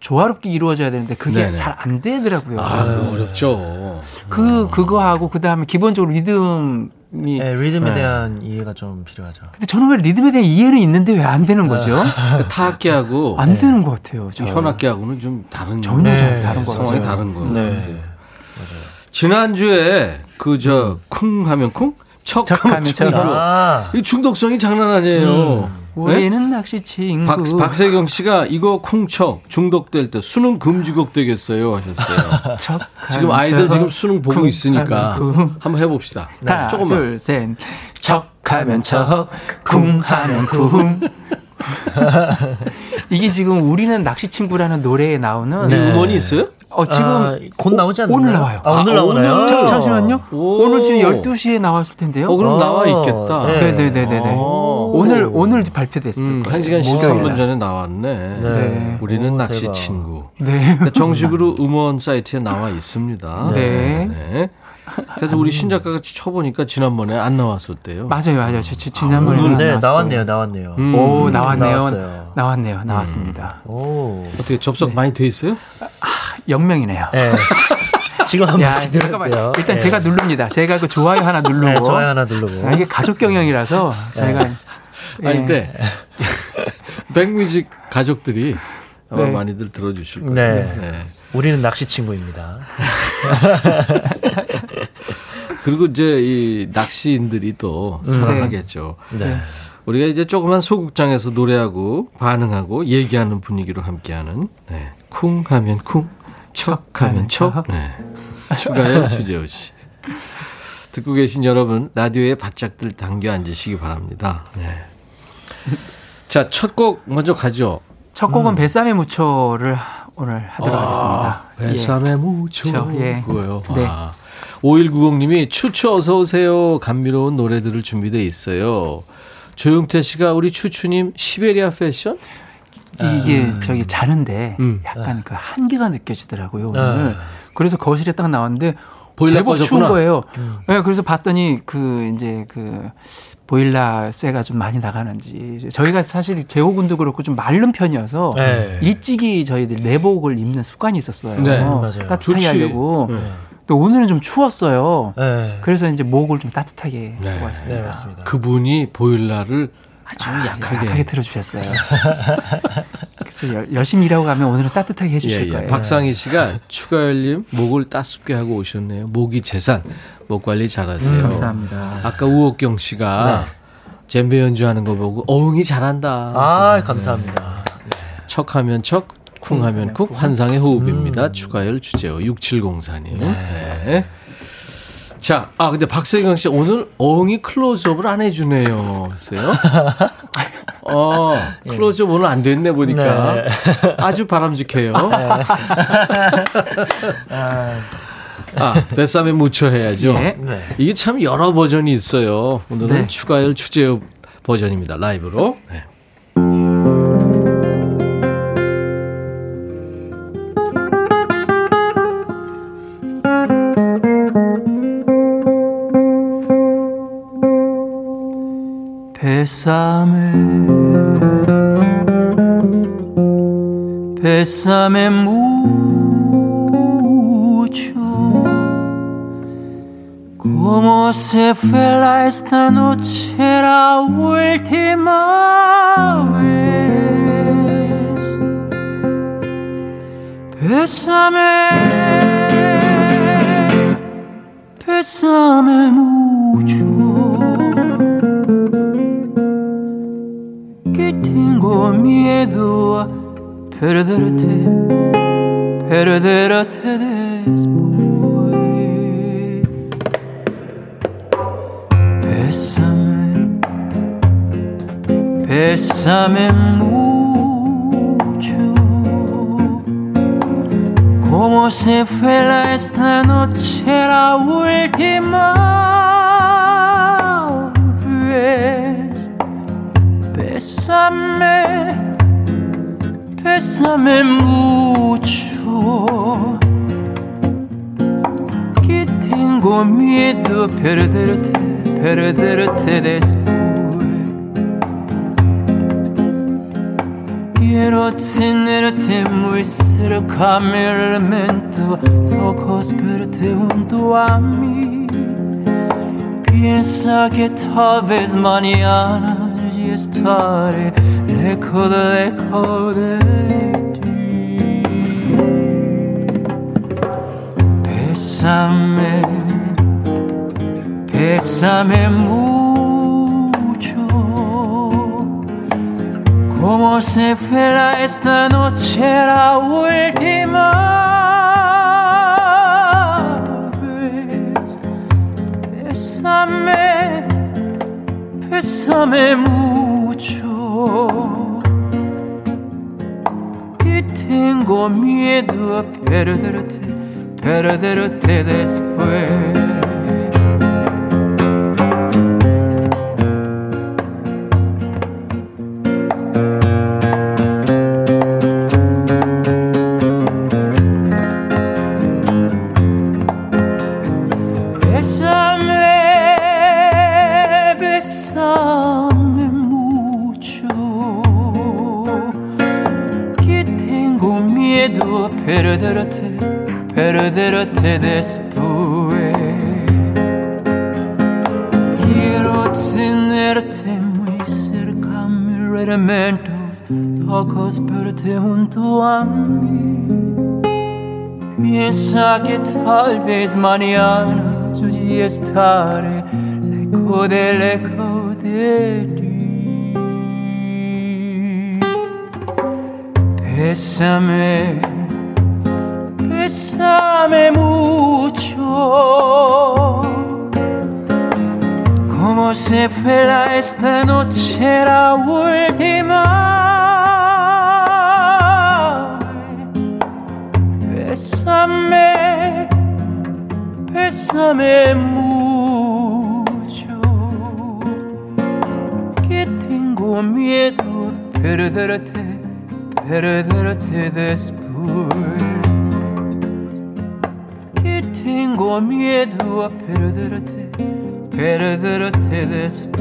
조화롭게 이루어져야 되는데 그게. 잘 안 되더라고요. 아, 어렵죠. 그 그거하고 그다음에 기본적으로 리듬 이 네, 리듬에 네. 대한 이해가 좀 필요하죠 근데 저는 왜 리듬에 대한 이해는 있는데 왜 안 되는 거죠? 타악기하고 안 되는 것 같아요. 저는. 현악기하고는 좀 다른 전혀 네, 다른 거 상황이. 다른 거 네. 같아요. 지난주에 그 저 쿵 하면 쿵? 척 하면 하면 척. 척. 아, 이 중독성이 장난 아니에요. 네? 우리는 낚시 친구. 박, 박세경 씨가 이거 쿵척 중독될 때 수능 금지곡 되겠어요 하셨어요. 척 지금 아이들 척. 지금 수능 보고 쿵 있으니까 쿵. 한번 해봅시다. 하나, 조금만. 둘, 셋. 척하면 척, 쿵 하면 쿵. 이게 지금 우리는 낚시 친구라는 노래에 나오는 이 음원이 있어요? 어 지금 아, 곧 나오지 않나요? 오늘 나와요. 아, 오늘 아, 나오나요? 오늘? 자, 잠시만요. 오. 오늘 지금 12시에 나왔을 텐데요. 어, 그럼 어, 나와 있겠다. 네. 네 네 네 네. 오. 오늘 오늘 발표됐을 음, 거예요. 1시간 목요일 13분 날. 전에 나왔네. 네. 우리는 오, 낚시 대박. 친구. 네. 그러니까 정식으로 음원 사이트에 나와 있습니다. 네. 네. 그래서 우리 신작가가 쳐보니까 지난번에 안 나왔었대요. 맞아요, 맞아요. 저, 저 지난번에 오늘 안 네, 나왔네요. 나왔네요. 음. 오 나왔네요. 나왔어요. 나왔네요. 나왔습니다. 오. 어떻게 접속 많이 돼 있어요? 영명이네요. 네. 지금 한 야, 번씩. 들었어요. 일단 네. 제가 누릅니다. 제가 그 좋아요 하나 누르고. 네, 좋아요 하나 누르고. 아, 이게 가족 경영이라서 저희가 아니, 예. 근데 백뮤직 가족들이 아마 네. 많이들 들어주실 거예요. 네. 네. 우리는 낚시 친구입니다. 그리고 이제 이 낚시인들이 또 사랑하겠죠. 네. 우리가 이제 조그만 소극장에서 노래하고 반응하고 얘기하는 분위기로 함께하는 네. 쿵 하면 쿵, 척 하면 척. 네. 추가열 주재호 씨. 듣고 계신 여러분 라디오에 바짝들 당겨 앉으시기 바랍니다. 네. 자, 첫 곡 먼저 가죠. 첫 곡은 뱃삼의 무초를 오늘 하도록 하겠습니다. 예. 아, 뱃삼의 무초. 저, 예. 그거요. 네. 아. 5190님이 추추 어서 오세요. 감미로운 노래들을 준비돼 있어요. 조용태 씨가 우리 추추님 시베리아 패션? 예. 이게 저기 자는데 음. 약간 그 한계가 느껴지더라고요 아. 오늘. 그래서 거실에 딱 나왔는데 보일러 제법 추운 꺼졌구나. 거예요. 음. 네, 그래서 봤더니 그 이제 그 보일러 쇠가 좀 많이 나가는지 저희가 사실 제호군도 그렇고 좀 마른 편이어서 네. 일찍이 저희들 내복을 입는 습관이 있었어요. 네, 맞아요. 따뜻하게 좋지. 하려고. 네. 또 오늘은 좀 추웠어요. 네. 그래서 이제 목을 좀 따뜻하게 네. 하고 왔습니다. 네, 맞습니다. 그분이 보일러를 아주 아, 약하게. 약하게 틀어주셨어요. 그래서 열, 열심히 일하고 가면 오늘은 따뜻하게 해주실 예, 예. 거예요. 박상희 씨가 추가열님 목을 따숩게 하고 오셨네요. 목이 재산. 목 관리 잘하세요. 음, 감사합니다. 아까 우옥경 씨가 젬베 연주하는 거 보고 어흥이 잘한다. 아, 감사합니다. 척하면 척, 쿵하면 쿵, 환상의 호흡입니다. 추가열 주제어 6704님. 네. 자, 아 근데 박세경 씨 오늘 어흥이 클로즈업을 안 해주네요. 했어요. 어, 클로즈업 오늘 안 됐네 보니까 네. 아주 바람직해요. 아, 아, 뱃삼에 묻혀 해야죠. 예. 네. 이게 참 여러 버전이 있어요. 오늘은 네. 추가열 추제업 버전입니다. 라이브로. 네. 뱃삼에 뱃삼에 mucho como se fue la esta noche la última vez. Bésame Bésame mucho. Que tengo miedo a perderte, perderte después. Bésame mucho, como se fue la esta noche la última vez. Bésame, bésame mucho. Que tengo miedo perderte, perderte después. Quiero tenerte muy cerca, mi elemento, ojos verte junto a mí. Piensa que tal vez mañana yo estaré lejos, lejos de ti. Bésame, bésame mucho. Como se fuera esta noche la última vez. Bésame, bésame mucho. Y tengo miedo a perderte, perderte después. Que tal vez mañana yo ya estaré lejos de lejos. Bésame, bésame mucho. Como se fuera esta noche la última. Bésame, bésame mucho. Que tengo miedo perderte, perderte después. Que tengo miedo a perderte, perderte después.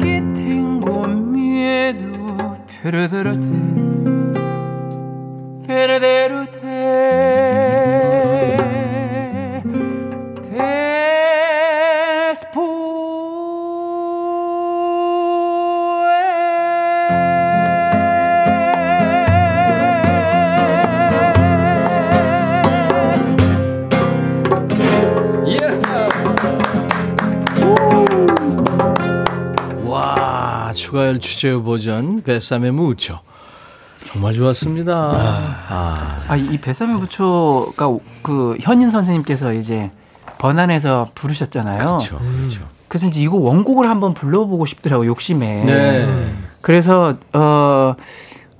Que tengo miedo a perderte, perderte 와, 추가열 주제어 버전 Bésame mucho. 정말 좋았습니다. 아, 아, 이 Bésame mucho가 그 현인 선생님께서 이제 번안에서 부르셨잖아요. 그렇죠. 그렇죠. 그래서 이제 이거 원곡을 한번 불러보고 싶더라고 욕심에. 네. 그래서 어,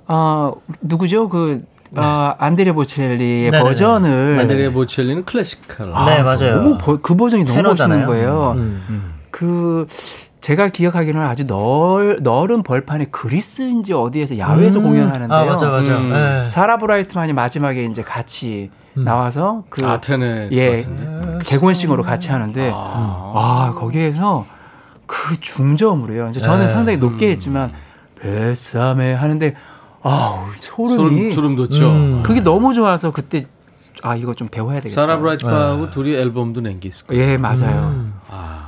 어 누구죠 그 어, 안드레 보첼리의 네네네. 버전을 안드레 보첼리는 classical. 네, 맞아요. 너무 버- 그 버전이 너무. 멋있는 거예요. 음. 그 제가 기억하기로는 아주 넓, 넓은 벌판에 그리스인지 어디에서 야외에서 음. 공연하는데요. 아, 맞아, 맞아. 음. 네. 사라 브라이트만이 마지막에 이제 같이 나와서 그 아테네 예, 같은데. 개곤싱으로 같이 하는데 아. 와 거기에서 그 중저음으로요. 이제 저는 네. 상당히 높게 했지만 뱃삼에 하는데 아우 소름이 소름, 소름 돋죠. 음. 그게 너무 좋아서 그때 아 이거 좀 배워야 되겠다. 사라 브라이트하고 둘이 앨범도 낸 게 있을 거예요. 예 맞아요. 음.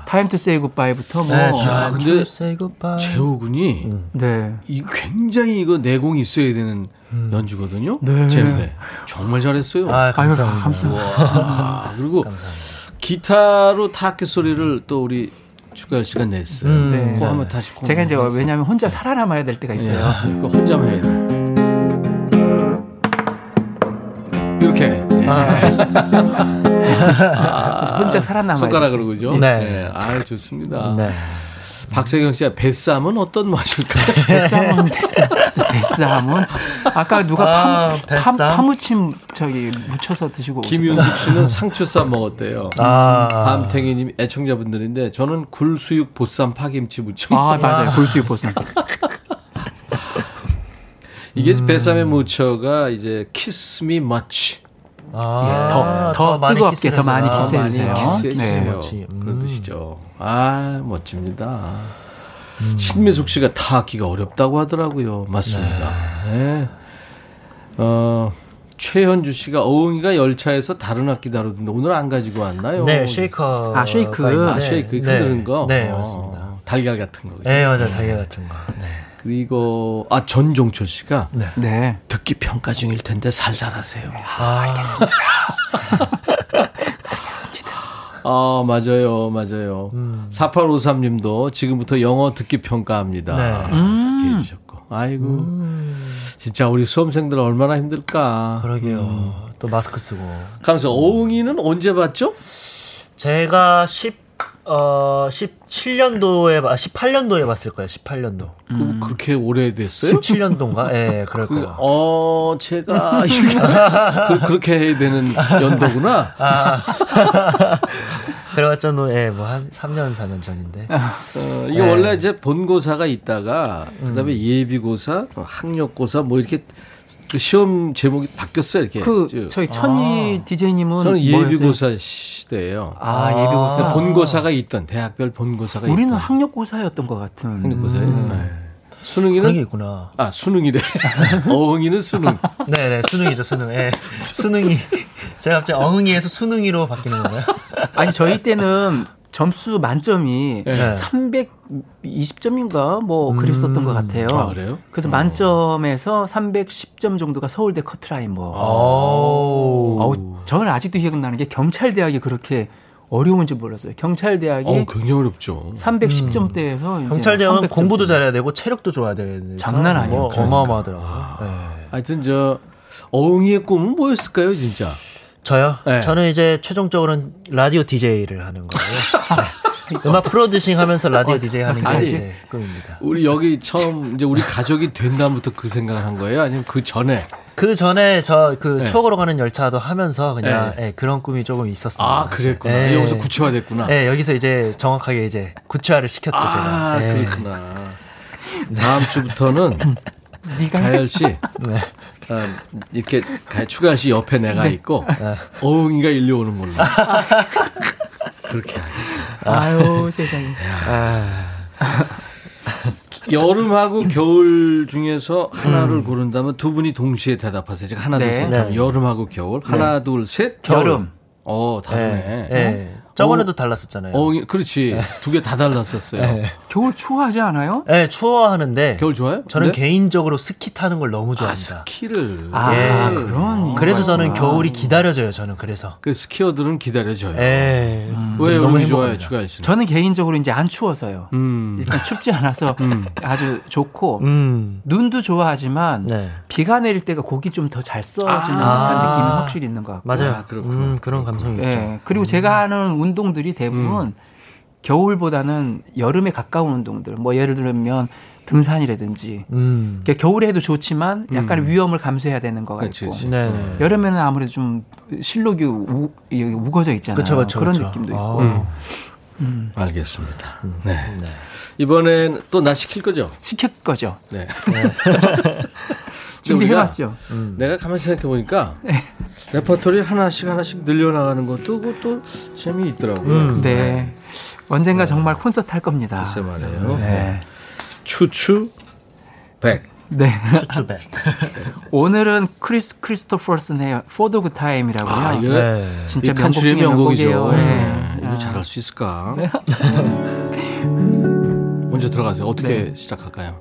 아, Time to Say Goodbye부터 뭐 네, 야, 근데 근데 say goodbye. 재호 군이 네. 이 굉장히 이거 내공이 있어야 되는 음. 연주거든요. 네. 젬베 정말 잘했어요. 아, 감사합니다. 감사합니다. 와, 그리고 기타로 타악기 소리를 또 우리 추가열 씨가 냈어요. 음. 네. 한번 다시 콩- 제가 이제 왜냐하면 혼자 살아남아야 될 때가 있어요. 예, 그거 혼자만 해야 돼. 이 렇게 혼자 살아남아야 손가락으로 그죠? 네. 네. 아 좋습니다. 네. 박세경 씨가 뱃쌈은 어떤 맛일까요? 뱃삼은 뱃삼, 뱃삼은 아까 누가 아, 파? 파, 파무침 저기 묻혀서 드시고 김윤숙 씨는 상추쌈 먹었대요. 아. 밤탱이님 애청자분들인데 저는 굴수육 보쌈 파김치 무쳐. 아 맞아요 골수육 보쌈 이게 음. Bésame mucho가 이제 kiss me much. 아, 더- 더 많이 뜨겁게, 더 많이 해주나. 키스해 많이 주세요. 키스해 네. 주세요. 음. 그런 뜻이죠. 아 멋집니다. 신매숙 씨가 타악기가 어렵다고 하더라고요. 맞습니다. 네. 어, 최현주 씨가 어흥이가 열차에서 다른 악기 다루던데 오늘 안 가지고 왔나요? 네, 쉐이커. 아, 쉐이크. 아, 쉐이크 네. 흔드는 거. 네, 어, 맞습니다. 달걀 같은 거. 그죠? 네, 맞아요. 달걀 같은 거. 네. 그리고 아 전종철 씨가 네. 네. 듣기 평가 중일 텐데 살살하세요. 아, 알겠습니다. 아 맞아요, 맞아요. 음. 4853님도 지금부터 영어 듣기 평가합니다. 네. 이렇게 음. 해주셨고, 아이고 진짜 우리 수험생들 얼마나 힘들까. 그러게요. 또 마스크 쓰고. 가면서 어흥이는 언제 봤죠? 제가 10, 어, 17년도에, 18년도에 봤을 거예요. 18년도. 그- 그렇게 오래됐어요? 17년도인가? 예, 네, 그럴 그, 거예요. 어, 제가 이렇게 그, 렇게 해야 되는 연도구나. 아. 그래봤자, 뭐, 예, 뭐, 한 3년, 4년 전인데. 어, 이게 네. 원래 이제 본고사가 있다가 그다음에 예비고사, 뭐 학력고사 뭐 이렇게 그 시험 제목이 바뀌었어요. 이렇게. 그 저- 저희 천희 디제이님은 저는 뭐였어요? 예비고사 시대예요. 아, 예비고사. 근데 본고사가 있던 대학별 본고사가 우리는 있던 학력고사였던 것 같은. 학력고사예요. 음. 네. 그런 게 수능이는 있구나. 아 수능이래. 어흥이는 수능. 네네, 수능이죠, 수능. 예. 수능이. 제가 갑자기 엉응이에서 수능이로 바뀌는 건가요? 아니 저희 때는 점수 만점이 네. 320점인가 뭐 그랬었던 것 같아요. 아 그래요? 그래서 만점에서 310점 정도가 서울대 커트라인 뭐. 오. 어우, 저는 아직도 기억나는 게 경찰대학이 그렇게 어려운지 몰랐어요. 경찰대학이 어 굉장히 어렵죠. 310점대에서 음. 경찰대학은 공부도 잘해야 되고 체력도 좋아야 되는 장난 아니에요. 뭐 그러니까. 어마어마하더라고요. 네. 하여튼 저 어흥이의 꿈은 뭐였을까요, 진짜? 저요? 네. 저는 이제 최종적으로는 라디오 DJ를 하는 거예요. 네. 음악 프로듀싱 하면서 라디오 DJ 하는 게 아니. 제 꿈입니다. 우리 여기 처음 이제 우리 가족이 된 다음부터 그 생각을 한 거예요? 아니면 그 전에? 그 전에 저그 네. 추억으로 가는 열차도 하면서 그냥 네. 예, 그런 꿈이 조금 있었어요. 아, 그랬구나. 예. 여기서 구체화됐구나. 네, 여기서 이제 정확하게 이제 구체화를 시켰죠, 아, 제가. 예. 그렇구나. 다음 주부터는 가열 씨, 네. 어, 이렇게 가- 추가열 씨 옆에 내가 있고 어흥이가 일려오는 걸로. 그렇게 하겠습니다. 아유 세상에. 여름하고 겨울 중에서 하나를 고른다면 두 분이 동시에 대답하세요. 제가 하나 네. 둘셋 하면 네. 여름하고 겨울. 하나 둘 셋. 여름. 어, 다르네. 예. 예. 저번에도 달랐었잖아요. 어, 그렇지. 두개 다 달랐었어요. 예. 겨울 추워하지 않아요? 예, 추워하는데 겨울 좋아요? 저는 근데? 개인적으로 스키 타는 걸 너무 아, 좋아합니다. 스키를. 아 예. 그런. 그래서 저는. 겨울이 기다려져요. 저는 그래서. 그 스키어들은 기다려줘요. 예. 왜 너무 좋아요. 추가열 씨는? 저는 개인적으로 이제 안 추워서요. 음. 일단 춥지 않아서 아주 좋고 음. 눈도 좋아하지만 네. 비가 내릴 때가 곡이 좀 더 잘 써지는 아. 듯한 느낌이 확실히 있는 것 같고. 맞아요. 아, 그렇구나. 음, 그런 감성이 있죠. 예. 그리고 제가 하는 운동들이 대부분 겨울보다는 여름에 가까운 운동들. 뭐 예를 들면 등산이라든지 음. 그러니까 겨울에 해도 좋지만 약간 위험을 감수해야 되는 것 같고. 그치, 그치. 네. 네. 여름에는 아무래도 좀 신록이 우, 우거져 있잖아요. 그쵸, 그쵸, 런 그쵸. 느낌도 아. 있고. 음. 알겠습니다. 네. 네. 이번엔 또 나 시킬 거죠? 시킬 거죠. 네. 준비해봤죠. 내가 가만히 생각해 보니까 레퍼토리 하나씩 하나씩 늘려나가는 것도 그것도 재미있더라고요. 네. 언젠가 정말 콘서트 할 겁니다. 글쎄 말이에요. 네. 추추 백. 네. 추추백. 오늘은 크리스 크리스토퍼슨의 For the Good Times라고요. 아, 이거 네. 진짜 이 명곡 중에 명곡이죠. 네. 네. 이거 잘할 수 있을까? 먼저 들어가세요. 어떻게 네. 시작할까요?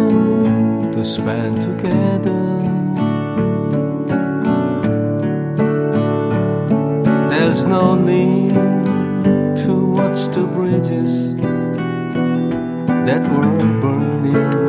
to spend together. There's no need to watch the bridges that were burning.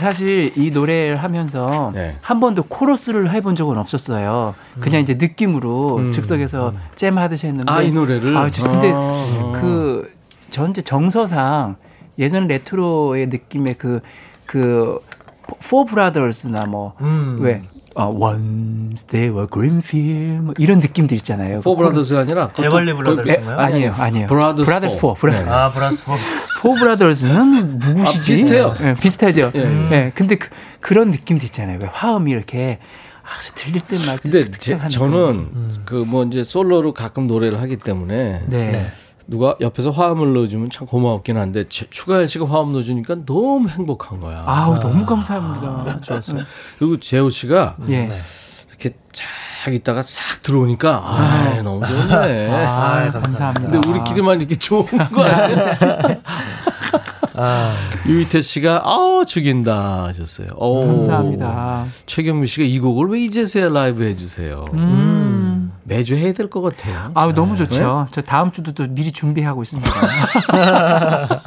사실 이 노래를 하면서 네. 한 번도 코러스를 해본 적은 없었어요. 그냥 이제 느낌으로 음. 즉석에서 잼 하듯이 했는데. 아, 이 노래를? 아, 저 근데 아. 그 전제 정서상 예전 레트로의 느낌의 그, 그, 포 브라더스나 뭐, 음. 왜, 어, once there were green fields, 뭐 이런 느낌들 있잖아요. 포 브라더스가 아니라 에벌리 에, 브라더스인가요? 아니에요, 아니에요. 브라더스 브라더스 포. 포. 브라, 네. 아, 브라스포. 포 브라더스는 누구시지? 아, 비슷해요. 예, 비슷하죠. 예, 예, 예. 근데 그, 그런 느낌도 있잖아요. 왜 화음이 이렇게 아주 들릴 때말 근데 제, 저는 그뭐 이제 솔로로 가끔 노래를 하기 때문에 네. 누가 옆에서 화음을 넣어주면 참 고마웠긴 한데 제- 추가열 씨가 화음 넣어주니까 너무 행복한 거야. 아우 너무 감사합니다. 아, 좋았어요. 그리고 재호 씨가 예. 이렇게 쫙 있다가 싹 들어오니까 아, 너무 좋네. 아, 감사합니다. 근데 우리끼리만 이렇게 좋은 거 아니야? 아, 유희태 씨가 아 죽인다 하셨어요. 오. 감사합니다. 최경미 씨가 이 곡을 왜 이제서야 라이브 해주세요. 음. 매주 해야 될 것 같아요. 아우 너무 좋죠. 저 다음 주도 또 미리 준비하고 있습니다.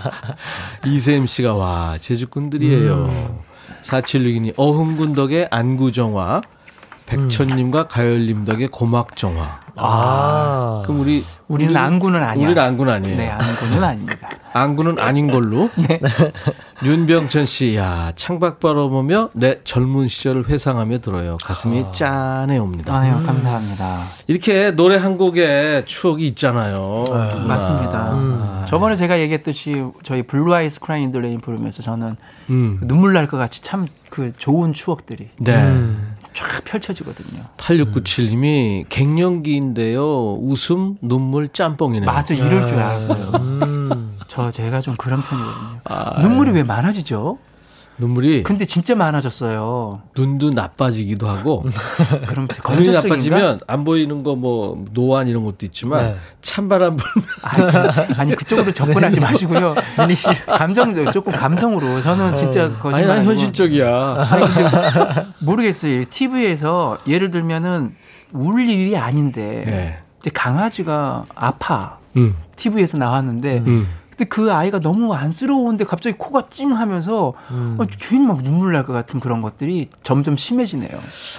이세임 씨가 와 제주꾼들이에요. 4762님 어흥군 덕에 안구정화 백천님과 가열님 덕에 고막정화. 아. 그럼 우리 우리는 안구는 아니야. 우리는 안군 아니에요. 네, 안구는 아닙니다. 안구는 아닌 걸로. 네. 윤병천 씨, 야 창밖 바라보며 내 젊은 시절을 회상하며 들어요. 가슴이 짠해 옵니다. 아유 감사합니다. 이렇게 노래 한 곡에 추억이 있잖아요. 누구나. 맞습니다. 아, 저번에 제가 얘기했듯이 저희 Blue Eyes Crying in the Rain 부르면서 저는 음. 눈물 날 것 같이 참 그 좋은 추억들이 네. 쫙 펼쳐지거든요. 8697님이 갱년기인데요. 웃음, 눈물, 짬뽕이네요. 맞아 이럴 줄 알았어요. 음. 저 제가 좀 그런 편이거든요. 아, 눈물이 왜 많아지죠? 눈물이 근데 진짜 많아졌어요. 눈도 나빠지기도 하고 그럼 눈이? 나빠지면 안 보이는 거 뭐 노안 이런 것도 있지만 네. 찬바람 불면 아니, 그- 아니 그쪽으로 접근하지 마시고요. 감정 조금 감성으로 저는 진짜 아니 거짓말 난 아니고 현실적이야. 모르겠어요. TV에서 예를 들면은 울 일이 아닌데 네. 이제 강아지가 아파 음. TV에서 나왔는데 음. 근데 그 아이가 너무 안쓰러운데 갑자기 코가 찡 하면서 음. 어, 괜히 막 눈물 날 것 같은 그런 것들이 점점 심해지네요.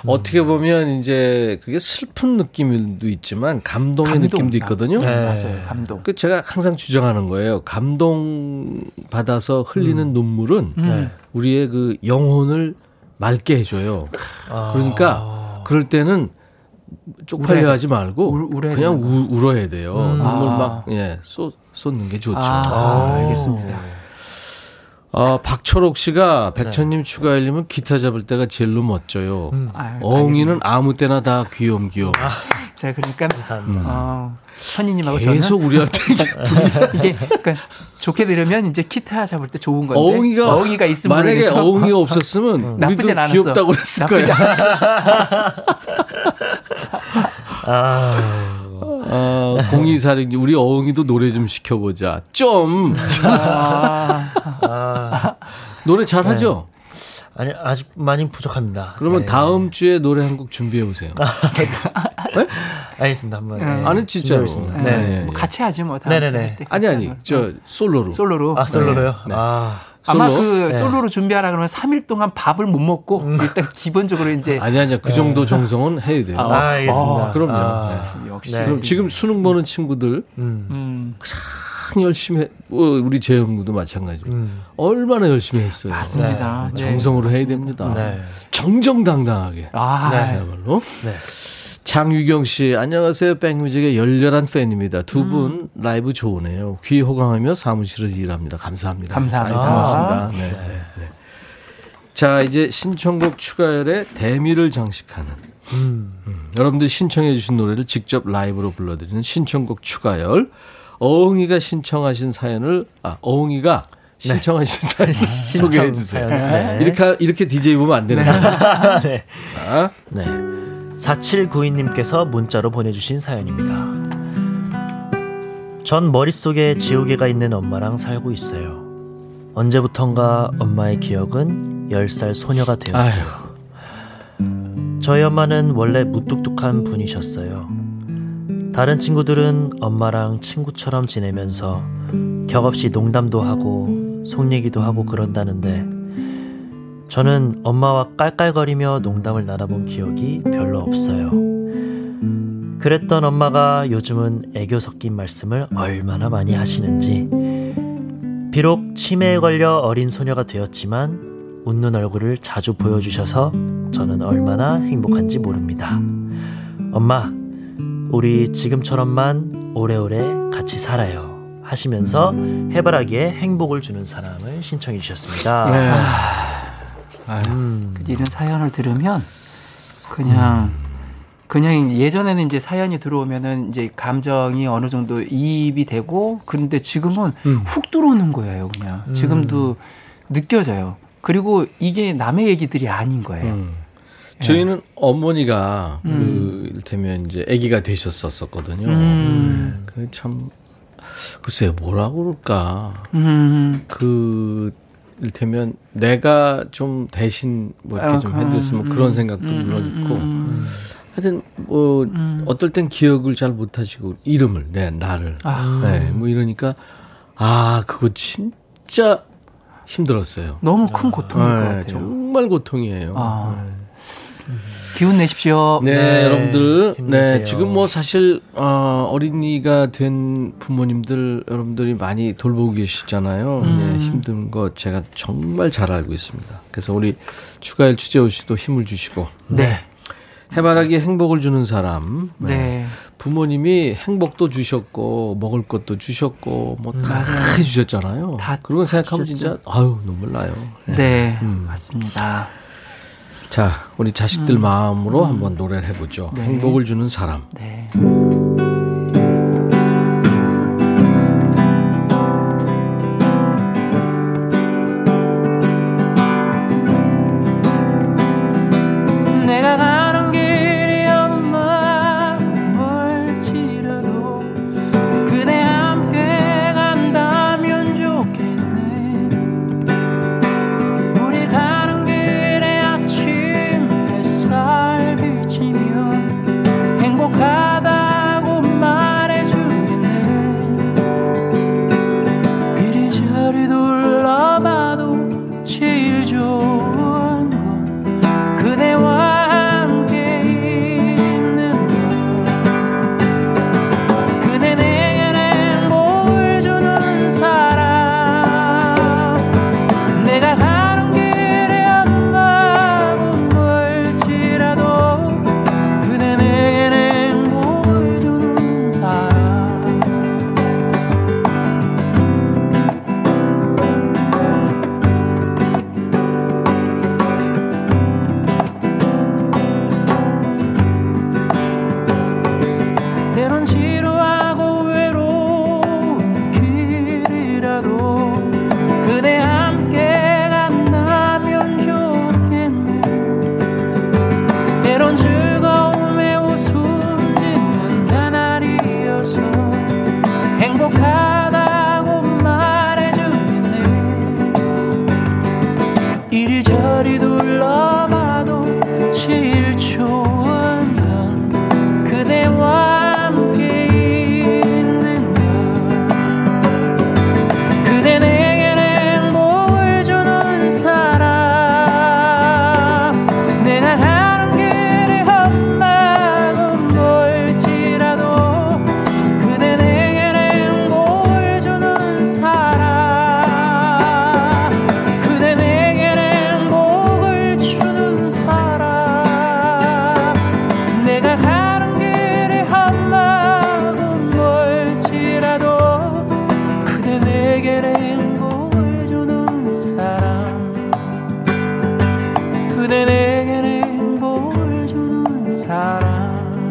어떻게 보면 이제 그게 슬픈 느낌도 있지만 감동의 감동. 느낌도 있거든요. 네. 맞아요, 감동. 그 제가 항상 주장하는 거예요. 감동 받아서 흘리는 눈물은 음. 우리의 그 영혼을 맑게 해줘요. 아. 그러니까 그럴 때는 쪽팔려 하지 말고 울- 그냥 우, 울어야 돼요. 음. 눈물 아. 막 예, 쏟, 쏟는 게 좋죠. 아, 알겠습니다. 어, 박철옥 씨가 백천님 추가열님은 기타 잡을 때가 제일로 멋져요. 음. 아, 어흥이는 아무 때나 다 귀염귀염. 제가 그러니까 감사합니다. 어, 선희님하고 저는 계속 우리한테 이게 그러니까 좋게 들으면 이제 기타 잡을 때 좋은 건데 어흥이가 어흥이가 있으면 만약에 모르겠어. 어흥이가 없었으면 우리도 나쁘진 않았어. 귀엽다고 그랬을 나쁘지 거예요. 아, 어, 0246 우리 어흥이도 노래 좀 시켜보자. 좀 아, 아, 노래 잘하죠. 아니 아직 많이 부족합니다. 그러면 네. 다음 주에 노래 한 곡 준비해 보세요. 알겠습니다. 한번. 음. 네. 아니 진짜로. 네. 네. 네. 뭐 같이 하지 뭐. 다음 네네네. 주에 할때 아니 아니. 저 솔로로. 솔로로. 아 솔로로요? 네. 아, 아마? 그 네. 솔로로 준비하라 그러면 3일 동안 밥을 못 먹고 음. 일단 기본적으로 이제 아니 아니야 그 정도 정성은 해야 돼요. 아, 알겠습니다. 아, 그럼요. 아, 역시 네. 그럼 지금 수능 보는 친구들 음, 음, 참 열심히 해. 어, 우리 재영구도 마찬가지고 음. 얼마나 열심히 했어요. 맞습니다. 네, 네. 정성으로 해야 됩니다. 네. 정정당당하게. 아, 그야말로. 네. 장유경 씨, 안녕하세요. 백뮤직의 열렬한 팬입니다. 두분 라이브 좋으네요. 귀 호강하며 사무실에서 일합니다. 감사합니다. 감사합니다. 고맙습니다. 네, 네, 네. 자, 이제 신청곡 추가열의 대미를 장식하는. 음. 음, 여러분들 신청해 주신 노래를 직접 라이브로 불러드리는 신청곡 추가열. 어흥이가 신청하신 사연을, 아, 어흥이가 신청하신 사연 소개해 주세요. 사연. 네. 이렇게, 이렇게 DJ 보면 안 되는 거예요. 네. 자, 네. 4792님께서 문자로 보내주신 사연입니다. 전 머릿속에 지우개가 있는 엄마랑 살고 있어요. 언제부턴가 엄마의 기억은 10살 소녀가 되었어요. 저희 엄마는 원래 무뚝뚝한 분이셨어요. 다른 친구들은 엄마랑 친구처럼 지내면서 격없이 농담도 하고 속 얘기도 하고 그런다는데 저는 엄마와 깔깔거리며 농담을 나눠본 기억이 별로 없어요. 그랬던 엄마가 요즘은 애교 섞인 말씀을 얼마나 많이 하시는지. 비록 치매에 걸려 어린 소녀가 되었지만 웃는 얼굴을 자주 보여주셔서 저는 얼마나 행복한지 모릅니다. 엄마, 우리 지금처럼만 오래오래 같이 살아요. 하시면서 해바라기에 행복을 주는 사람을 신청해 주셨습니다. 네. 음. 이런 사연을 들으면 그냥 그냥 예전에는 이제 사연이 들어오면은 이제 감정이 어느 정도 이입이 되고 그런데 지금은 음. 훅 들어오는 거예요 그냥 지금도 느껴져요 그리고 이게 남의 얘기들이 아닌 거예요 음. 저희는 어머니가 음. 그 이를테면 이제 아기가 되셨었거든요. 음. 그참 글쎄요 뭐라고 그럴까 음. 그 이를테면 내가 좀 대신 뭐 이렇게 아, 좀 그, 해드렸으면 음, 그런 생각도 음, 물론 음, 있고 음. 하여튼 뭐 음. 어떨 땐 기억을 잘 못하시고 이름을 내 나를 아. 네, 뭐 이러니까 아 그거 진짜 힘들었어요. 너무 큰 고통일 것 네, 같아요 정말 고통이에요. 아. 네. 기운 내십시오 네, 네, 여러분들. 힘내세요. 네, 지금 뭐 사실 어, 어린이가 된 부모님들 여러분들이 많이 돌보고 계시잖아요. 음. 네, 힘든 거 제가 정말 잘 알고 있습니다. 그래서 우리 추가일 추재호 씨도 힘을 주시고 네. 해바라기에 행복을 주는 사람. 네. 부모님이 행복도 주셨고 먹을 것도 주셨고 뭐다 해주셨잖아요. 다 그런 거 생각하면 주셨죠. 진짜 아유 눈물 나요. 네. 네. 음. 맞습니다 자, 우리 자식들 마음으로 한번 노래를 해보죠. 네. 행복을 주는 사람. 네. 사랑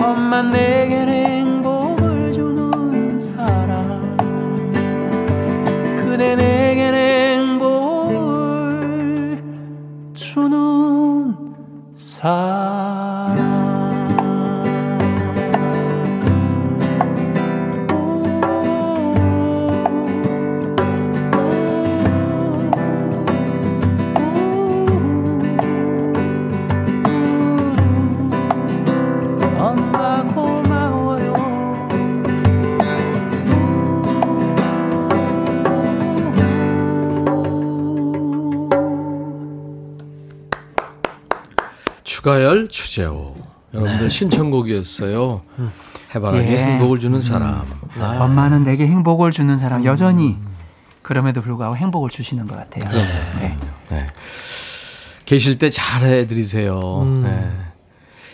엄마 내게는 추재호. 여러분들 신청곡이었어요. 해바라기 예. 행복을 주는 사람. 엄마는 내게 행복을 주는 사람 여전히 그럼에도 불구하고 행복을 주시는 것 같아요. 네. 네. 계실 때 잘해드리세요. 음. 네.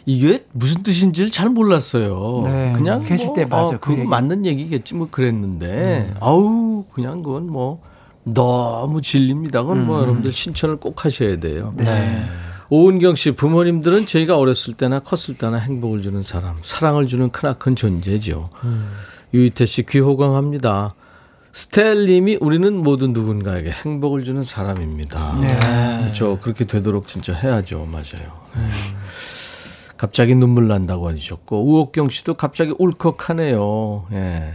이게 무슨 뜻인지를 잘 몰랐어요. 네, 그냥 계실 뭐, 때 맞아, 어, 그 얘기. 맞는 얘기겠지 뭐 그랬는데 아우 그냥 그건 뭐 너무 진립니다. 그건 뭐 음. 여러분들 신청을 꼭 하셔야 돼요. 네. 오은경 씨 부모님들은 저희가 어렸을 때나 컸을 때나 행복을 주는 사람, 사랑을 주는 크나큰 존재죠. 유이태 씨 귀호강합니다. 스텔님이 우리는 모든 누군가에게 행복을 주는 사람입니다. 네. 그렇죠. 그렇게 되도록 진짜 해야죠. 맞아요. 네. 갑자기 눈물 난다고 하셨고 우옥경 씨도 갑자기 울컥하네요. 예.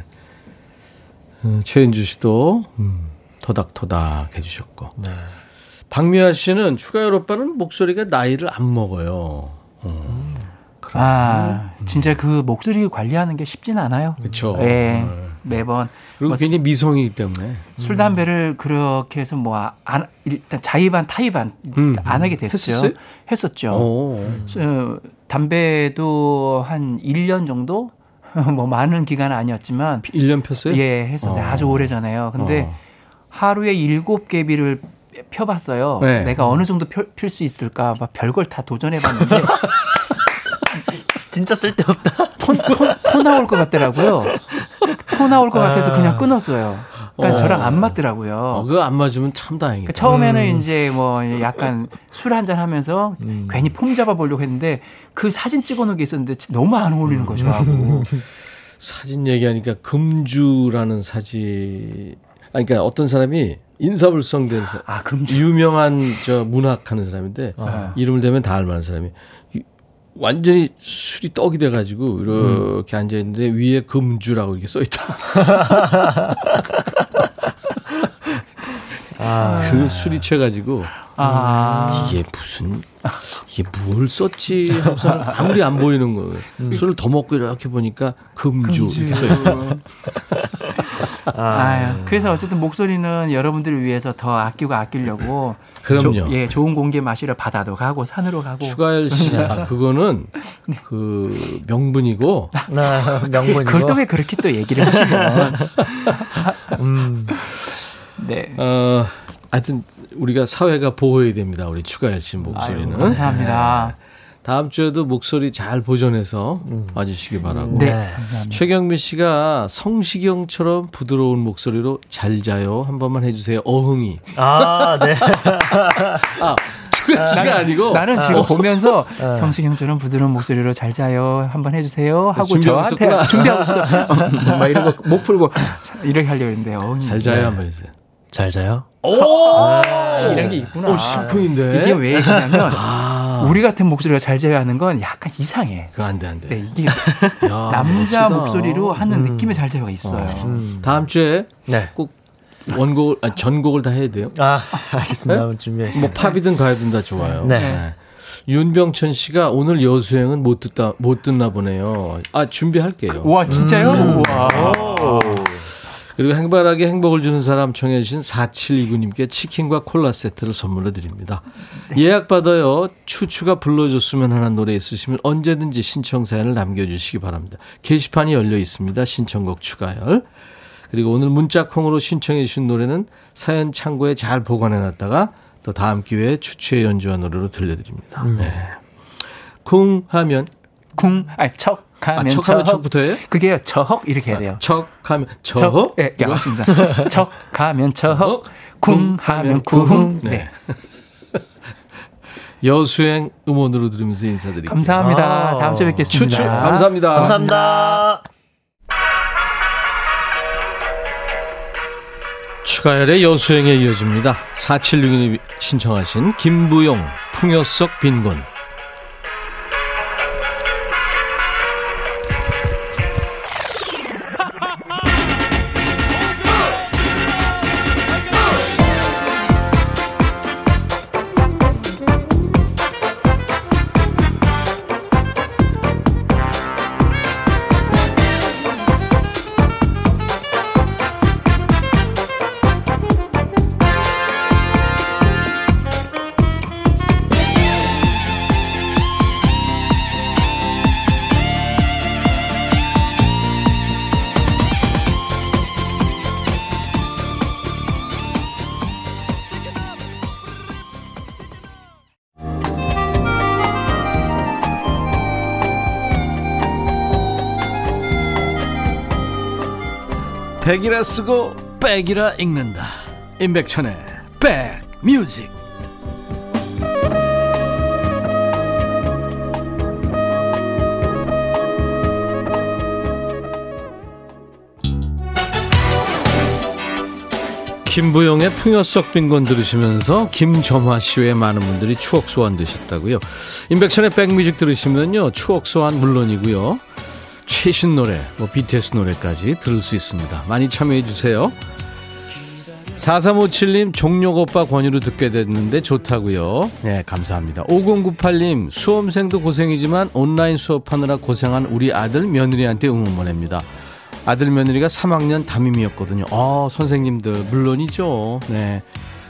음, 최은주 씨도 음, 토닥토닥 해주셨고 박미아 씨는 추가열 오빠는 목소리가 나이를 안 먹어요. 어, 아, 진짜 그 목소리 관리하는 게 쉽진 않아요. 그렇죠. 예. 매번 그리고 뭐 굉장히 미성이기 때문에 술 담배를 그렇게 해서 뭐 안 일단 자의반 타의반 음. 안 하게 됐죠. 했었어요? 했었죠. 오. 어, 담배도 한 1년 정도 뭐 많은 기간은 아니었지만 1년 폈어요? 예, 했었어요. 어. 아주 오래전에요. 근데 어. 하루에 일곱 개비를 펴봤어요. 네. 내가 어느 정도 필 수 있을까? 막 별걸 다 도전해봤는데 진짜 쓸데없다. 토, 토, 토 나올 것 같더라고요. 토 나올 것 같아서 그냥 끊었어요. 그러니까 어. 저랑 안 맞더라고요. 어, 그거 안 맞으면 참 다행이다. 그 처음에는 이제 뭐 약간 술 한잔 하면서 괜히 폼 잡아 보려고 했는데 그 사진 찍어 놓은 게 있었는데 너무 안 어울리는 거죠. 하고. 사진 얘기하니까 금주라는 사진. 아니, 그러니까 어떤 사람이 인사불성된 사, 아. 유명한 저 문학 하는 사람인데 아. 이름을 대면 다 알만한 사람이 이- 완전히 술이 떡이 돼가지고 이렇게 앉아 있는데 위에 금주라고 이렇게 써 있다. 그 술이 취해가지고 아. 이게 무슨 이게 뭘 썼지 하고서 아무리 안 보이는 거예요. 술을 더 먹고 이렇게 보니까 금주, 이렇게 써 있다. 아, 그래서 어쨌든 목소리는 여러분들을 위해서 더 아끼고 아끼려고 그럼요. 조- 예, 좋은 공기 마시러 바다도 가고 산으로 가고 추가열 씨, 아, 그거는 그 명분이고 나 명분이고. 그걸 또 왜 그렇게 또 얘기를 하시면 음. 네. 어, 하여튼 우리가 사회가 보호해야 됩니다. 우리 추가열 씨 목소리는. 아유, 감사합니다. 네. 다음 주에도 목소리 잘 보존해서 와주시기 바라고. 네. 감사합니다. 최경미 씨가 성시경처럼 부드러운 목소리로 잘 자요 한 번만 해주세요. 어흥이. 아, 네. 아, 추가열 씨가 아 니고. 나는 지금 보면서 어. 성시경처럼 부드러운 목소리로 잘 자요 한 번 해주세요 하고 준비하고 저한테 있었구나. 준비하고 있어 어, 막 이러고 목 풀고 이렇게 하려고 했는데 어, 잘 자요 한번 해주세요. 잘 자요? 오! 이런 게 있구나. 오, 심쿵인데. 이게 왜 있냐면 아, 우리 같은 목소리가 잘 자야 하는 건 약간 이상해. 그거 안 돼, 안 돼. 네, 이게 야, 남자 멋지다. 목소리로 하는 느낌의 잘 자요가 있어요. 다음 주에 네. 꼭 원곡을, 아니, 전곡을 다 해야 돼요. 아, 알겠습니다. 네? 한번 준비하겠습니다. 뭐 팝이든 가야든 다 좋아요. 네. 윤병천 씨가 오늘 여수행은 못 듣다 못 듣나 보네요. 아 준비할게요. 와 진짜요? 음. 우와. 그리고 행발하게 행복을 주는 사람 청해주신 4729님께 치킨과 콜라 세트를 선물로 드립니다. 예약 받아요. 추추가 불러줬으면 하는 노래 있으시면 언제든지 신청 사연을 남겨주시기 바랍니다. 게시판이 열려 있습니다. 신청곡 추가열. 그리고 오늘 문자 콩으로 신청해 주신 노래는 사연 창고에 잘 보관해놨다가 또 다음 기회에 추추의 연주한 노래로 들려드립니다. 네. 쿵 하면 쿵, 아, 척 아, 하면 척하면 척. 척부터 해요? 그게요. 척 이렇게 해야 돼요. 척하면 척. 척. 예, 예, 맞습니다. 척 하면 척. 어? 쿵 하면 쿵. 네. 네. 여수행 음원으로 들으면서 인사드릴게요. 감사합니다. 아. 다음 주에 뵙겠습니다. 추추 감사합니다. 감사합니다. 추가열의 여수행에 이어집니다. 4762님이 신청하신 김부용 풍요 속 빈곤. 백이라 쓰고 백이라 읽는다. 임백천의 백뮤직. 김부영의 풍요 속 빈곤 들으시면서 김점화 씨외 많은 분들이 추억 소환 되셨다고요. 임백천의 백뮤직 들으시면요. 추억 소환 물론이고요. 최신 노래, 뭐 BTS 노래까지 들을 수 있습니다. 많이 참여해 주세요. 4357님 종록 오빠 권유로 듣게 됐는데 좋다고요. 네, 감사합니다. 5098님 수험생도 고생이지만 온라인 수업하느라 고생한 우리 아들 며느리한테 응원 보냅니다. 아들 며느리가 3학년 담임이었거든요. 아, 선생님들 물론이죠. 네.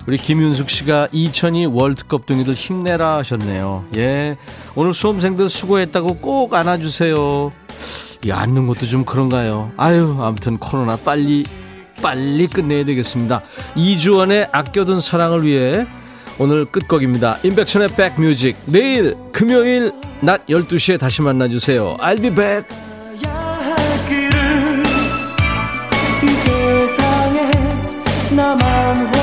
우리 김윤숙 씨가 2002 월드컵 등이들 힘내라 하셨네요. 예. 오늘 수험생들 수고했다고 꼭 안아주세요. 이 앉는 것도 좀 그런가요? 아유, 아무튼 코로나 빨리, 빨리 끝내야 되겠습니다. 2주원의 아껴둔 사랑을 위해 오늘 끝곡입니다. 임백천의 백뮤직. 내일 금요일 낮 12시에 다시 만나주세요. I'll be back. 나만